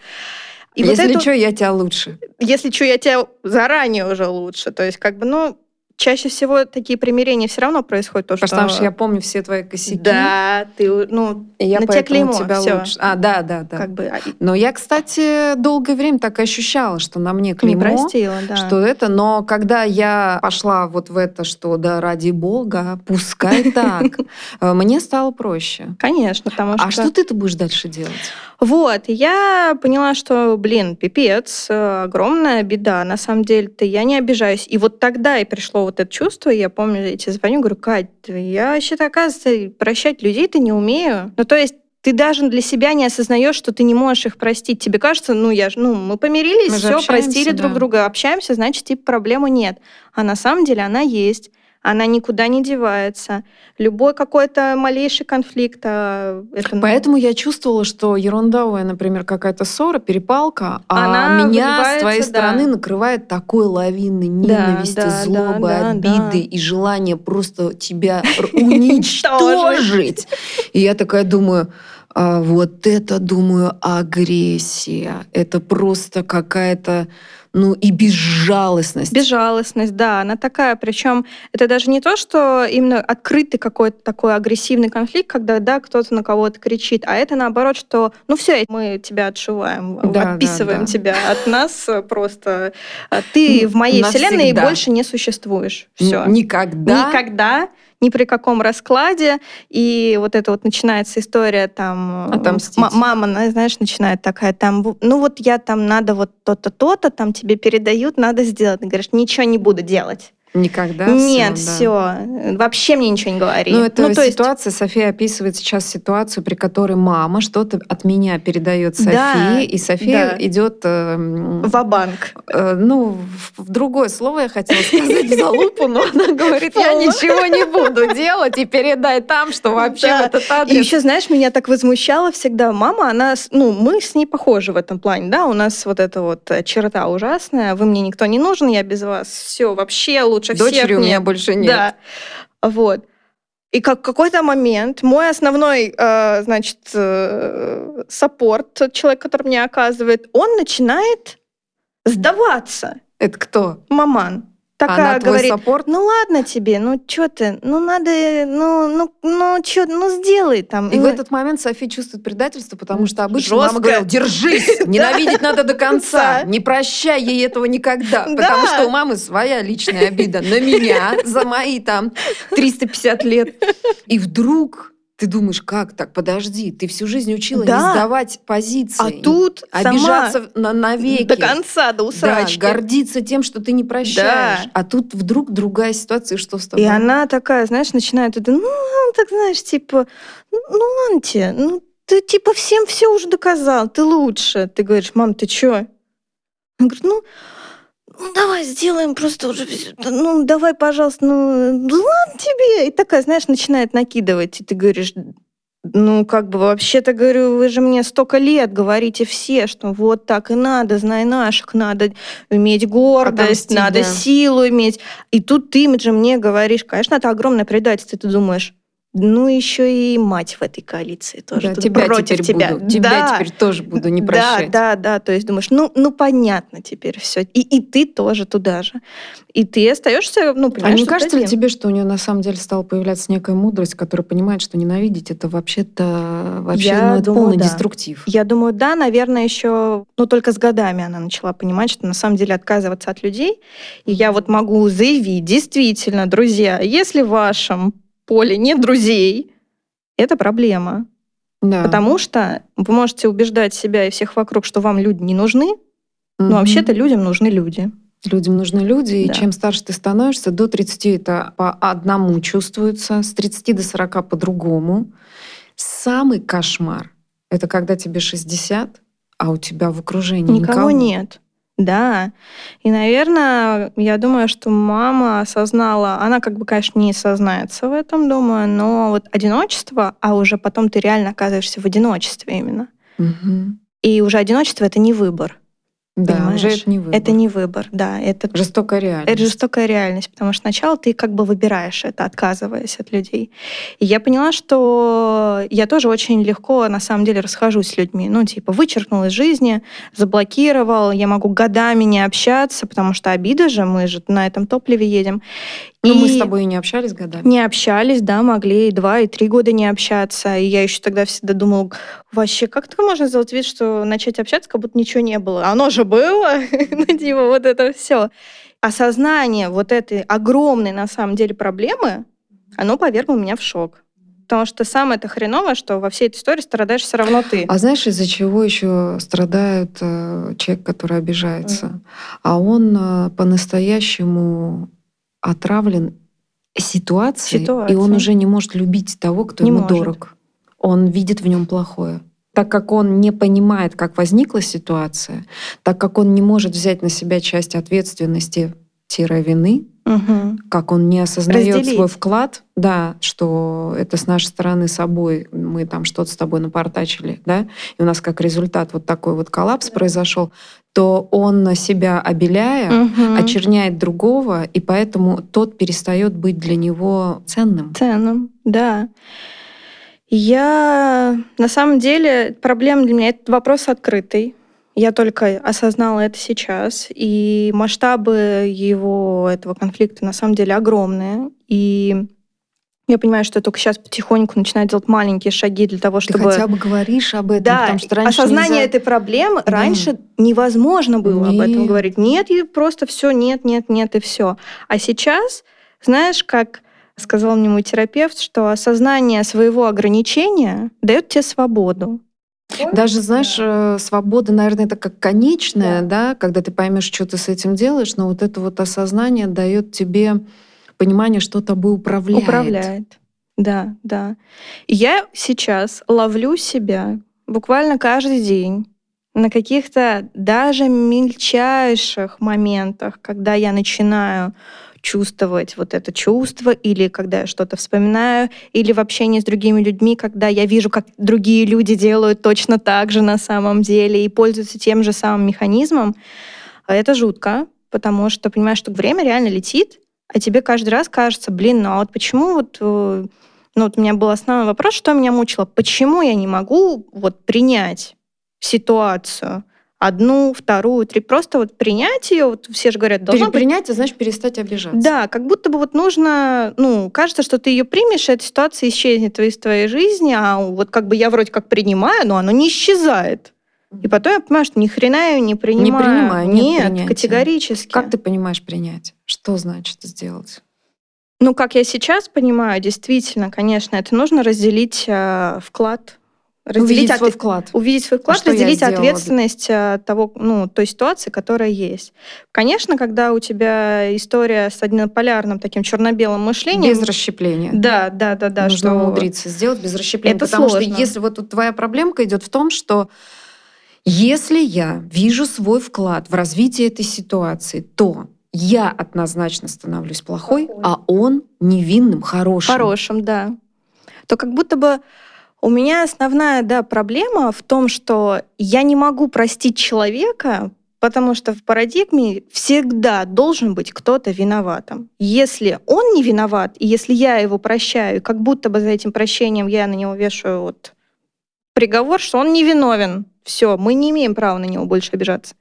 И если вот что, я тебя лучше. Если что, я тебя заранее уже лучше. То есть, как бы, ну, чаще всего такие примирения все равно происходят то, что... Потому что я помню все твои косяки. Да, ты, ну, и я на тебя клеймо, тебя всё. лучше. А, да, да, да. Как бы... А но я, кстати, долгое время так ощущала, что на мне клеймо. Не простила, да. Что это, но когда я пошла вот в это, что да, ради бога, пускай так, э, мне стало проще. Конечно, потому что... А что ты-то будешь дальше делать? Вот, я поняла, что, блин, пипец, э, огромная беда. На самом деле-то я не обижаюсь. И вот тогда и пришло вот это чувство, я помню, я тебе звоню, говорю, Кать, я вообще оказывается, прощать людей-то не умею. Ну, то есть ты даже для себя не осознаешь, что ты не можешь их простить. Тебе кажется, ну я же, ну мы помирились, мы все, простили да. друг друга, общаемся, значит, типа проблемы нет. А на самом деле она есть она никуда не девается. Любой какой-то малейший конфликт. А это... Поэтому я чувствовала, что ерундовая, например, какая-то ссора, перепалка, а она а меня с твоей да. стороны накрывает такой лавиной ненависти, да, да, злобы, да, обиды да. и желания просто тебя уничтожить. И я такая думаю, а вот это, думаю, агрессия. Это просто какая-то ну и безжалостность. Безжалостность, да, она такая. Причем это даже не то, что именно открытый какой-то такой агрессивный конфликт, когда да, кто-то на кого-то кричит, а это наоборот, что ну все, мы тебя отшиваем, да, отписываем да, да. тебя от нас просто. А ты в моей Навсегда. вселенной больше не существуешь. Все. Никогда. Никогда ни при каком раскладе. И вот это вот начинается история там... Отомстить. Мама, знаешь, начинает такая там, ну вот я там надо вот то-то, то-то, там тебе передают, надо сделать. Ты говоришь, ничего не буду делать. Никогда? Нет, все. Да. все. Вообще мне ничего не говори. Ну, это ну, то ситуация, есть... София описывает сейчас ситуацию, при которой мама что-то от меня передает Софии, да, и София да. идет... Э, в банк э, ну, в другое слово я хотела сказать, в залупу, но она говорит, я ничего не буду делать, и передай там, что вообще да. этот адрес... И еще, знаешь, меня так возмущало всегда мама, она, ну, мы с ней похожи в этом плане, да, у нас вот эта вот черта ужасная, вы мне никто не нужен, я без вас все вообще лучше лучше Дочери всех. Дочери у меня больше нет. Да. Вот. И как какой-то момент мой основной, э, значит, э, саппорт, человек, который мне оказывает, он начинает сдаваться. Это кто? Маман такая Она говорит, саппорт? ну ладно тебе, ну что ты, ну надо, ну, ну, ну что, ну сделай там. И ну... в этот момент София чувствует предательство, потому что обычно Жестко. мама говорила, держись, ненавидеть надо до конца, не прощай ей этого никогда, потому что у мамы своя личная обида на меня за мои там 350 лет. И вдруг ты думаешь, как так? Подожди, ты всю жизнь учила да. не сдавать позиции. А тут обижаться на навеки. До конца, до усрачки. Да, гордиться тем, что ты не прощаешь. Да. А тут вдруг другая ситуация, что с тобой? И она такая, знаешь, начинает, ну, так знаешь, типа, ну, ладно тебе, ну, ты типа всем все уже доказал, ты лучше. Ты говоришь, мам, ты чё? Он говорит, ну, ну давай сделаем просто уже, ну давай, пожалуйста, ну, ладно тебе. И такая, знаешь, начинает накидывать, и ты говоришь, ну, как бы, вообще-то, говорю, вы же мне столько лет говорите все, что вот так и надо, знай наших, надо иметь гордость, Отомстить, надо да. силу иметь. И тут ты же мне говоришь, конечно, это огромное предательство, ты думаешь, ну, еще и мать в этой коалиции тоже. Да, тебя против теперь тебя. Буду. Тебя да. теперь тоже буду не прощать. Да, да, да. То есть думаешь, ну, ну понятно теперь все. И, и ты тоже туда же. И ты остаешься, ну, понимаешь, А не кажется ли тебе, что у нее на самом деле стала появляться некая мудрость, которая понимает, что ненавидеть это вообще-то вообще Я ну, думаю, полный да. деструктив? Я думаю, да, наверное, еще, ну, только с годами она начала понимать, что на самом деле отказываться от людей. И я вот могу заявить, действительно, друзья, если в вашем поле нет друзей, это проблема. Да. Потому что вы можете убеждать себя и всех вокруг, что вам люди не нужны, но вообще-то людям нужны люди. Людям нужны люди, да. и чем старше ты становишься, до 30 это по одному чувствуется, с 30 до 40 по-другому. Самый кошмар — это когда тебе 60, а у тебя в окружении никого, никого нет. Да. И, наверное, я думаю, что мама осознала, она как бы, конечно, не сознается в этом, думаю, но вот одиночество, а уже потом ты реально оказываешься в одиночестве именно. Угу. И уже одиночество это не выбор. Да, Понимаешь? уже это не выбор. Это не выбор, да. Это жестокая реальность. Это жестокая реальность, потому что сначала ты как бы выбираешь это, отказываясь от людей. И я поняла, что я тоже очень легко на самом деле расхожусь с людьми. Ну, типа, вычеркнул из жизни, заблокировал, я могу годами не общаться, потому что обида же, мы же на этом топливе едем. Но и мы с тобой и не общались годами. Не общались, да, могли и два, и три года не общаться. И я еще тогда всегда думала, вообще, как так можно сделать вид, что начать общаться, как будто ничего не было? Оно же было, ну, типа, вот это все. Осознание вот этой огромной, на самом деле, проблемы, оно повергло меня в шок. Потому что самое это хреновое, что во всей этой истории страдаешь все равно ты. А знаешь, из-за чего еще страдает э, человек, который обижается? Mm. А он э, по-настоящему отравлен ситуацией, Ситуация. и он уже не может любить того, кто не ему может. дорог. Он видит в нем плохое. Так как он не понимает, как возникла ситуация, так как он не может взять на себя часть ответственности вины, угу. как он не осознает Разделить. свой вклад, да, что это с нашей стороны собой, мы там что-то с тобой напортачили, да, и у нас как результат вот такой вот коллапс да. произошел, то он себя обеляя, угу. очерняет другого, и поэтому тот перестает быть для него ценным. Ценным, да. Я на самом деле проблема для меня это вопрос открытый. Я только осознала это сейчас, и масштабы его, этого конфликта на самом деле огромные. И я понимаю, что я только сейчас потихоньку начинаю делать маленькие шаги для того, чтобы... Ты хотя бы говоришь об этом, да, потому что раньше осознание нельзя... этой проблемы да. раньше невозможно было нет. об этом говорить. Нет, и просто все нет, нет, нет, и все. А сейчас, знаешь, как сказал мне мой терапевт, что осознание своего ограничения дает тебе свободу. Даже, знаешь, да. Э, свобода, наверное, это как конечная, да. да, когда ты поймешь, что ты с этим делаешь, но вот это вот осознание дает тебе понимание, что тобой управляет. Управляет. Да, да. Я сейчас ловлю себя буквально каждый день на каких-то даже мельчайших моментах, когда я начинаю чувствовать вот это чувство, или когда я что-то вспоминаю, или в общении с другими людьми, когда я вижу, как другие люди делают точно так же на самом деле и пользуются тем же самым механизмом, это жутко, потому что понимаешь, что время реально летит, а тебе каждый раз кажется, блин, ну а вот почему вот э, ну, вот у меня был основной вопрос, что меня мучило. Почему я не могу вот принять ситуацию? одну, вторую, три. Просто вот принять ее, вот все же говорят, должно Принять, быть... значит перестать обижаться. Да, как будто бы вот нужно, ну, кажется, что ты ее примешь, и эта ситуация исчезнет из твоей жизни, а вот как бы я вроде как принимаю, но оно не исчезает. И потом я понимаю, что ни хрена ее не принимаю. Не принимаю, нет, нет категорически. Как ты понимаешь принять? Что значит сделать? Ну, как я сейчас понимаю, действительно, конечно, это нужно разделить э, вклад Разделить увидеть от... свой вклад. Увидеть свой вклад, а разделить ответственность э, того, ну, той ситуации, которая есть. Конечно, когда у тебя история с однополярным таким черно-белым мышлением... Без расщепления. Да, да, да, да. Нужно что... умудриться сделать без расщепления. Это потому сложно. что если вот тут твоя проблемка идет в том, что если я вижу свой вклад в развитие этой ситуации, то я однозначно становлюсь плохой, плохой. а он невинным, хорошим. Хорошим, да. То как будто бы у меня основная да, проблема в том, что я не могу простить человека, потому что в парадигме всегда должен быть кто-то виноватым. Если он не виноват, и если я его прощаю, как будто бы за этим прощением я на него вешаю вот приговор, что он не виновен, все, мы не имеем права на него больше обижаться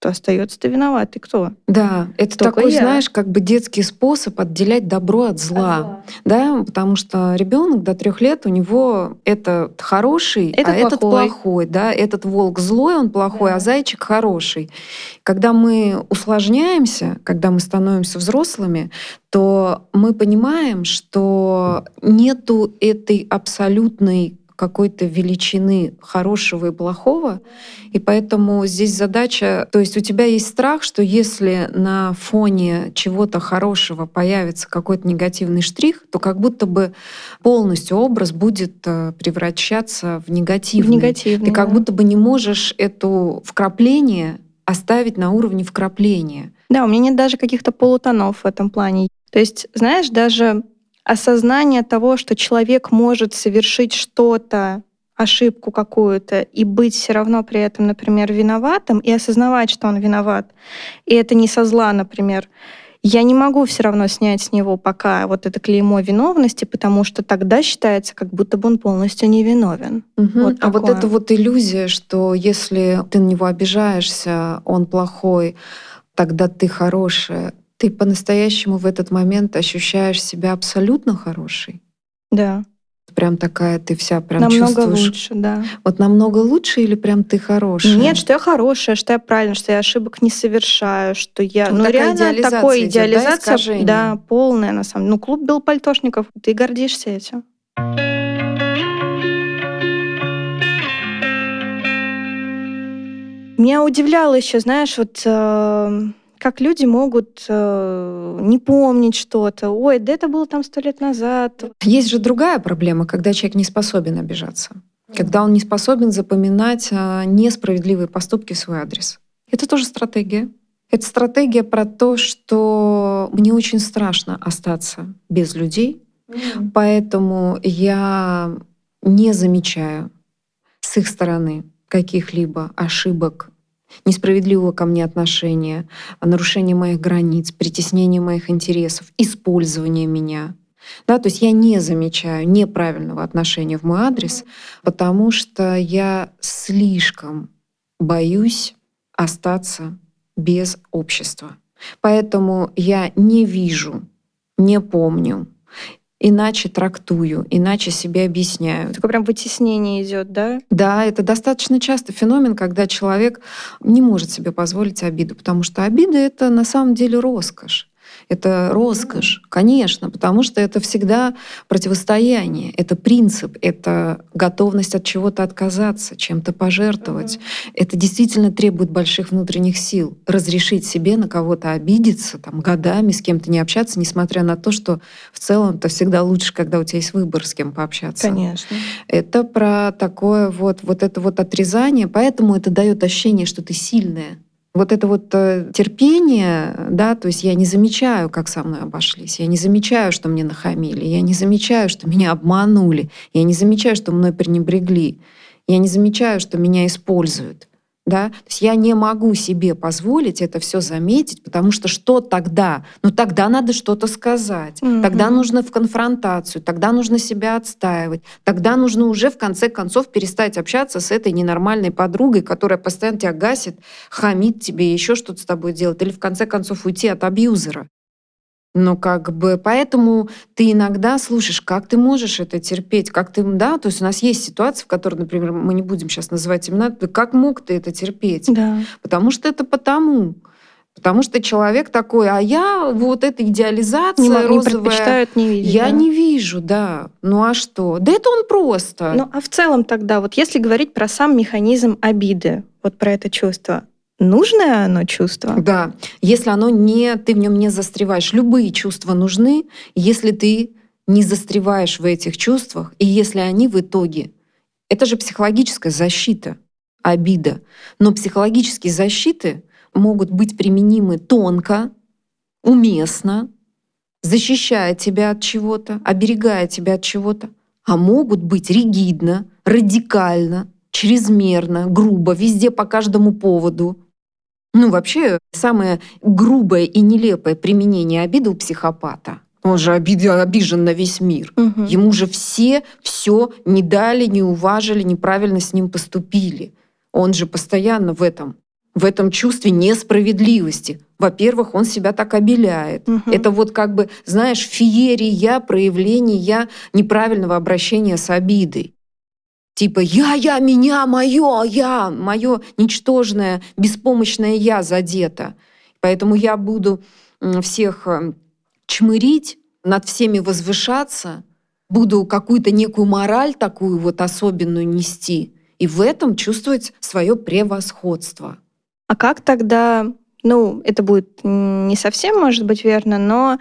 то остается ты виноват. Ты кто? Да, это Только такой, я. знаешь, как бы детский способ отделять добро от зла. От зла. Да, потому что ребенок до трех лет у него это хороший, это а плохой. этот плохой. Да, этот волк злой, он плохой, да. а зайчик хороший. Когда мы усложняемся, когда мы становимся взрослыми, то мы понимаем, что нету этой абсолютной какой-то величины хорошего и плохого. И поэтому здесь задача, то есть у тебя есть страх, что если на фоне чего-то хорошего появится какой-то негативный штрих, то как будто бы полностью образ будет э, превращаться в негативный. В негативный Ты как будто бы не можешь эту вкрапление оставить на уровне вкрапления. Да, у меня нет даже каких-то полутонов в этом плане. То есть, знаешь, даже осознание того, что человек может совершить что-то, ошибку какую-то, и быть все равно при этом, например, виноватым, и осознавать, что он виноват. И это не со зла, например. Я не могу все равно снять с него пока вот это клеймо виновности, потому что тогда считается, как будто бы он полностью невиновен. Угу. Вот а вот эта вот иллюзия, что если ты на него обижаешься, он плохой, тогда ты хорошая, ты по-настоящему в этот момент ощущаешь себя абсолютно хорошей? Да. Прям такая ты вся прям намного чувствуешь. лучше, да. Вот намного лучше или прям ты хорошая? Нет, что я хорошая, что я правильно, что я ошибок не совершаю, что я... Вот ну, ну реально идеализация такой идет, идеализация, да, да, полная на самом. Ну, клуб был пальтошников, ты гордишься этим. Меня удивляло еще, знаешь, вот э, как люди могут э, не помнить что-то. Ой, да это было там сто лет назад. Есть же другая проблема, когда человек не способен обижаться. Когда он не способен запоминать э, несправедливые поступки в свой адрес. Это тоже стратегия. Это стратегия про то, что мне очень страшно остаться без людей, mm-hmm. поэтому я не замечаю с их стороны каких-либо ошибок, несправедливого ко мне отношения, нарушения моих границ, притеснения моих интересов, использования меня. Да, то есть я не замечаю неправильного отношения в мой адрес, потому что я слишком боюсь остаться без общества. Поэтому я не вижу, не помню, иначе трактую, иначе себе объясняю. Такое прям вытеснение идет, да? Да, это достаточно часто феномен, когда человек не может себе позволить обиду, потому что обида — это на самом деле роскошь. Это роскошь, конечно, потому что это всегда противостояние, это принцип, это готовность от чего-то отказаться, чем-то пожертвовать. Mm-hmm. Это действительно требует больших внутренних сил. Разрешить себе на кого-то обидеться, там, годами с кем-то не общаться, несмотря на то, что в целом это всегда лучше, когда у тебя есть выбор, с кем пообщаться. Конечно. Это про такое вот, вот это вот отрезание, поэтому это дает ощущение, что ты сильная, вот это вот э, терпение, да, то есть я не замечаю, как со мной обошлись, я не замечаю, что мне нахамили, я не замечаю, что меня обманули, я не замечаю, что мной пренебрегли, я не замечаю, что меня используют. Да? То есть я не могу себе позволить это все заметить, потому что что тогда? Ну тогда надо что-то сказать, mm-hmm. тогда нужно в конфронтацию, тогда нужно себя отстаивать, тогда нужно уже в конце концов перестать общаться с этой ненормальной подругой, которая постоянно тебя гасит, хамит тебе, еще что-то с тобой делает, или в конце концов уйти от абьюзера. Но как бы поэтому ты иногда слушаешь, как ты можешь это терпеть, как ты, да, то есть у нас есть ситуации, в которых, например, мы не будем сейчас называть имена, как мог ты это терпеть? Да. Потому что это потому. Потому что человек такой, а я вот эта идеализация не, розовая, не, не видеть, я да? не вижу, да. Ну а что? Да это он просто. Ну а в целом тогда, вот если говорить про сам механизм обиды, вот про это чувство, нужное оно чувство? Да, если оно не, ты в нем не застреваешь. Любые чувства нужны, если ты не застреваешь в этих чувствах, и если они в итоге, это же психологическая защита, обида. Но психологические защиты могут быть применимы тонко, уместно, защищая тебя от чего-то, оберегая тебя от чего-то, а могут быть ригидно, радикально, чрезмерно, грубо, везде по каждому поводу. Ну, вообще, самое грубое и нелепое применение обиды у психопата. Он же обидел, обижен на весь мир. Угу. Ему же все все не дали, не уважили, неправильно с ним поступили. Он же постоянно в этом в этом чувстве несправедливости. Во-первых, он себя так обеляет. Угу. Это вот как бы, знаешь, феерия проявления неправильного обращения с обидой. Типа я, я, меня, мое, я, мое ничтожное, беспомощное я задето. Поэтому я буду всех э, чмырить, над всеми возвышаться, буду какую-то некую мораль такую вот особенную нести, и в этом чувствовать свое превосходство. А как тогда, ну, это будет не совсем, может быть, верно, но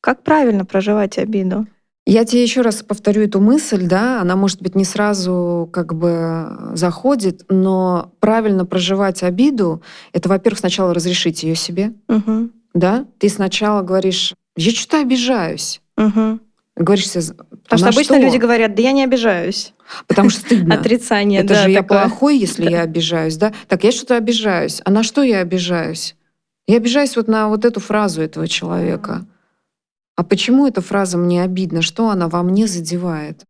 как правильно проживать обиду? Я тебе еще раз повторю эту мысль, да, она, может быть, не сразу как бы заходит, но правильно проживать обиду, это, во-первых, сначала разрешить ее себе, угу. да, ты сначала говоришь, я что-то обижаюсь. Угу. Говоришь себе, Потому что обычно что? люди говорят, да я не обижаюсь. Потому что стыдно. Отрицание, Это да, же такое. я плохой, если да. я обижаюсь, да? Так, я что-то обижаюсь. А на что я обижаюсь? Я обижаюсь вот на вот эту фразу этого человека. А почему эта фраза мне обидна? Что она во мне задевает?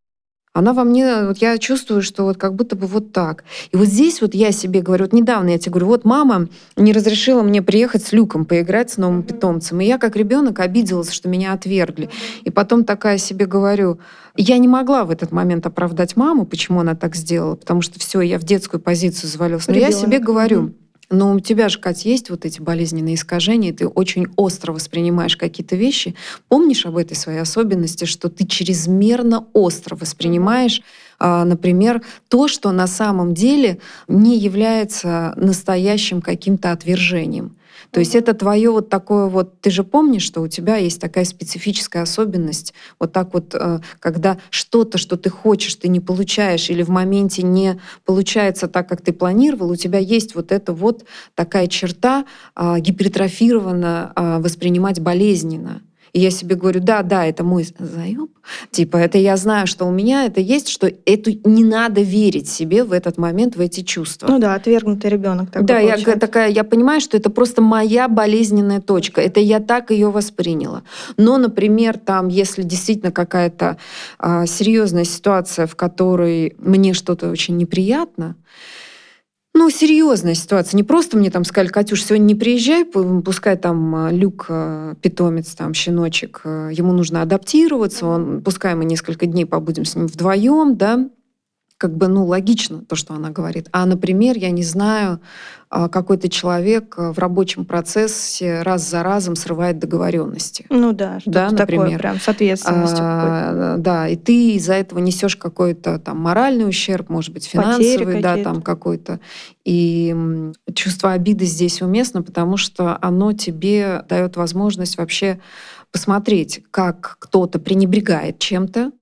Она во мне, вот я чувствую, что вот как будто бы вот так. И вот здесь вот я себе говорю, вот недавно я тебе говорю, вот мама не разрешила мне приехать с Люком поиграть с новым питомцем. И я как ребенок обиделась, что меня отвергли. И потом такая себе говорю, я не могла в этот момент оправдать маму, почему она так сделала, потому что все, я в детскую позицию завалилась. Но Ребенок. я себе говорю, но у тебя же, Катя, есть вот эти болезненные искажения, ты очень остро воспринимаешь какие-то вещи. Помнишь об этой своей особенности, что ты чрезмерно остро воспринимаешь а, например, то, что на самом деле не является настоящим каким-то отвержением. То есть это твое вот такое вот, ты же помнишь, что у тебя есть такая специфическая особенность, вот так вот, э, когда что-то, что ты хочешь, ты не получаешь или в моменте не получается так, как ты планировал, у тебя есть вот эта вот такая черта а, гипертрофированно а, воспринимать болезненно. И я себе говорю, да, да, это мой заеб. Типа, это я знаю, что у меня это есть, что это не надо верить себе в этот момент, в эти чувства. Ну да, отвергнутый ребенок Да, я такая, я понимаю, что это просто моя болезненная точка. Это я так ее восприняла. Но, например, там, если действительно какая-то а, серьезная ситуация, в которой мне что-то очень неприятно, ну, серьезная ситуация. Не просто мне там сказали, Катюш, сегодня не приезжай, пускай там а, Люк, а, питомец, там, щеночек, а, ему нужно адаптироваться, он, пускай мы несколько дней побудем с ним вдвоем, да, как бы, ну, логично то, что она говорит. А, например, я не знаю, а, какой-то человек в рабочем процессе раз за разом срывает договоренности. Ну да, что да, например. такое прям с ответственностью. А, да, и ты из-за этого несешь какой-то там моральный ущерб, может быть, финансовый, да, там какой-то. И чувство обиды здесь уместно, потому что оно тебе дает возможность вообще посмотреть, как кто-то пренебрегает чем-то,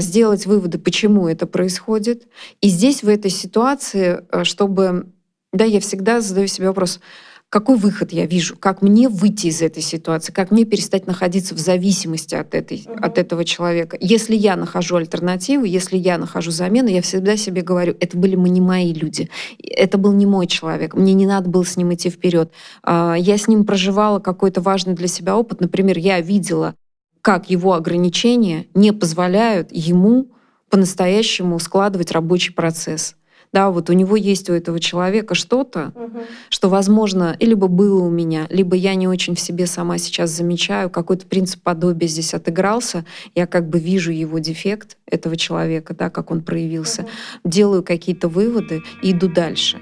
сделать выводы, почему это происходит. И здесь, в этой ситуации, э, чтобы... Да, я всегда задаю себе вопрос, какой выход я вижу, как мне выйти из этой ситуации, как мне перестать находиться в зависимости от, этой, угу. от этого человека. Если я нахожу альтернативу, если я нахожу замену, я всегда себе говорю, это были мы не мои люди, это был не мой человек, мне не надо было с ним идти вперед. А, я с ним проживала какой-то важный для себя опыт. Например, я видела как его ограничения не позволяют ему по-настоящему складывать рабочий процесс. Да, вот у него есть у этого человека что-то, угу. что, возможно, либо было у меня, либо я не очень в себе сама сейчас замечаю, какой-то принцип подобия здесь отыгрался, я как бы вижу его дефект этого человека, да, как он проявился, угу. делаю какие-то выводы и иду дальше.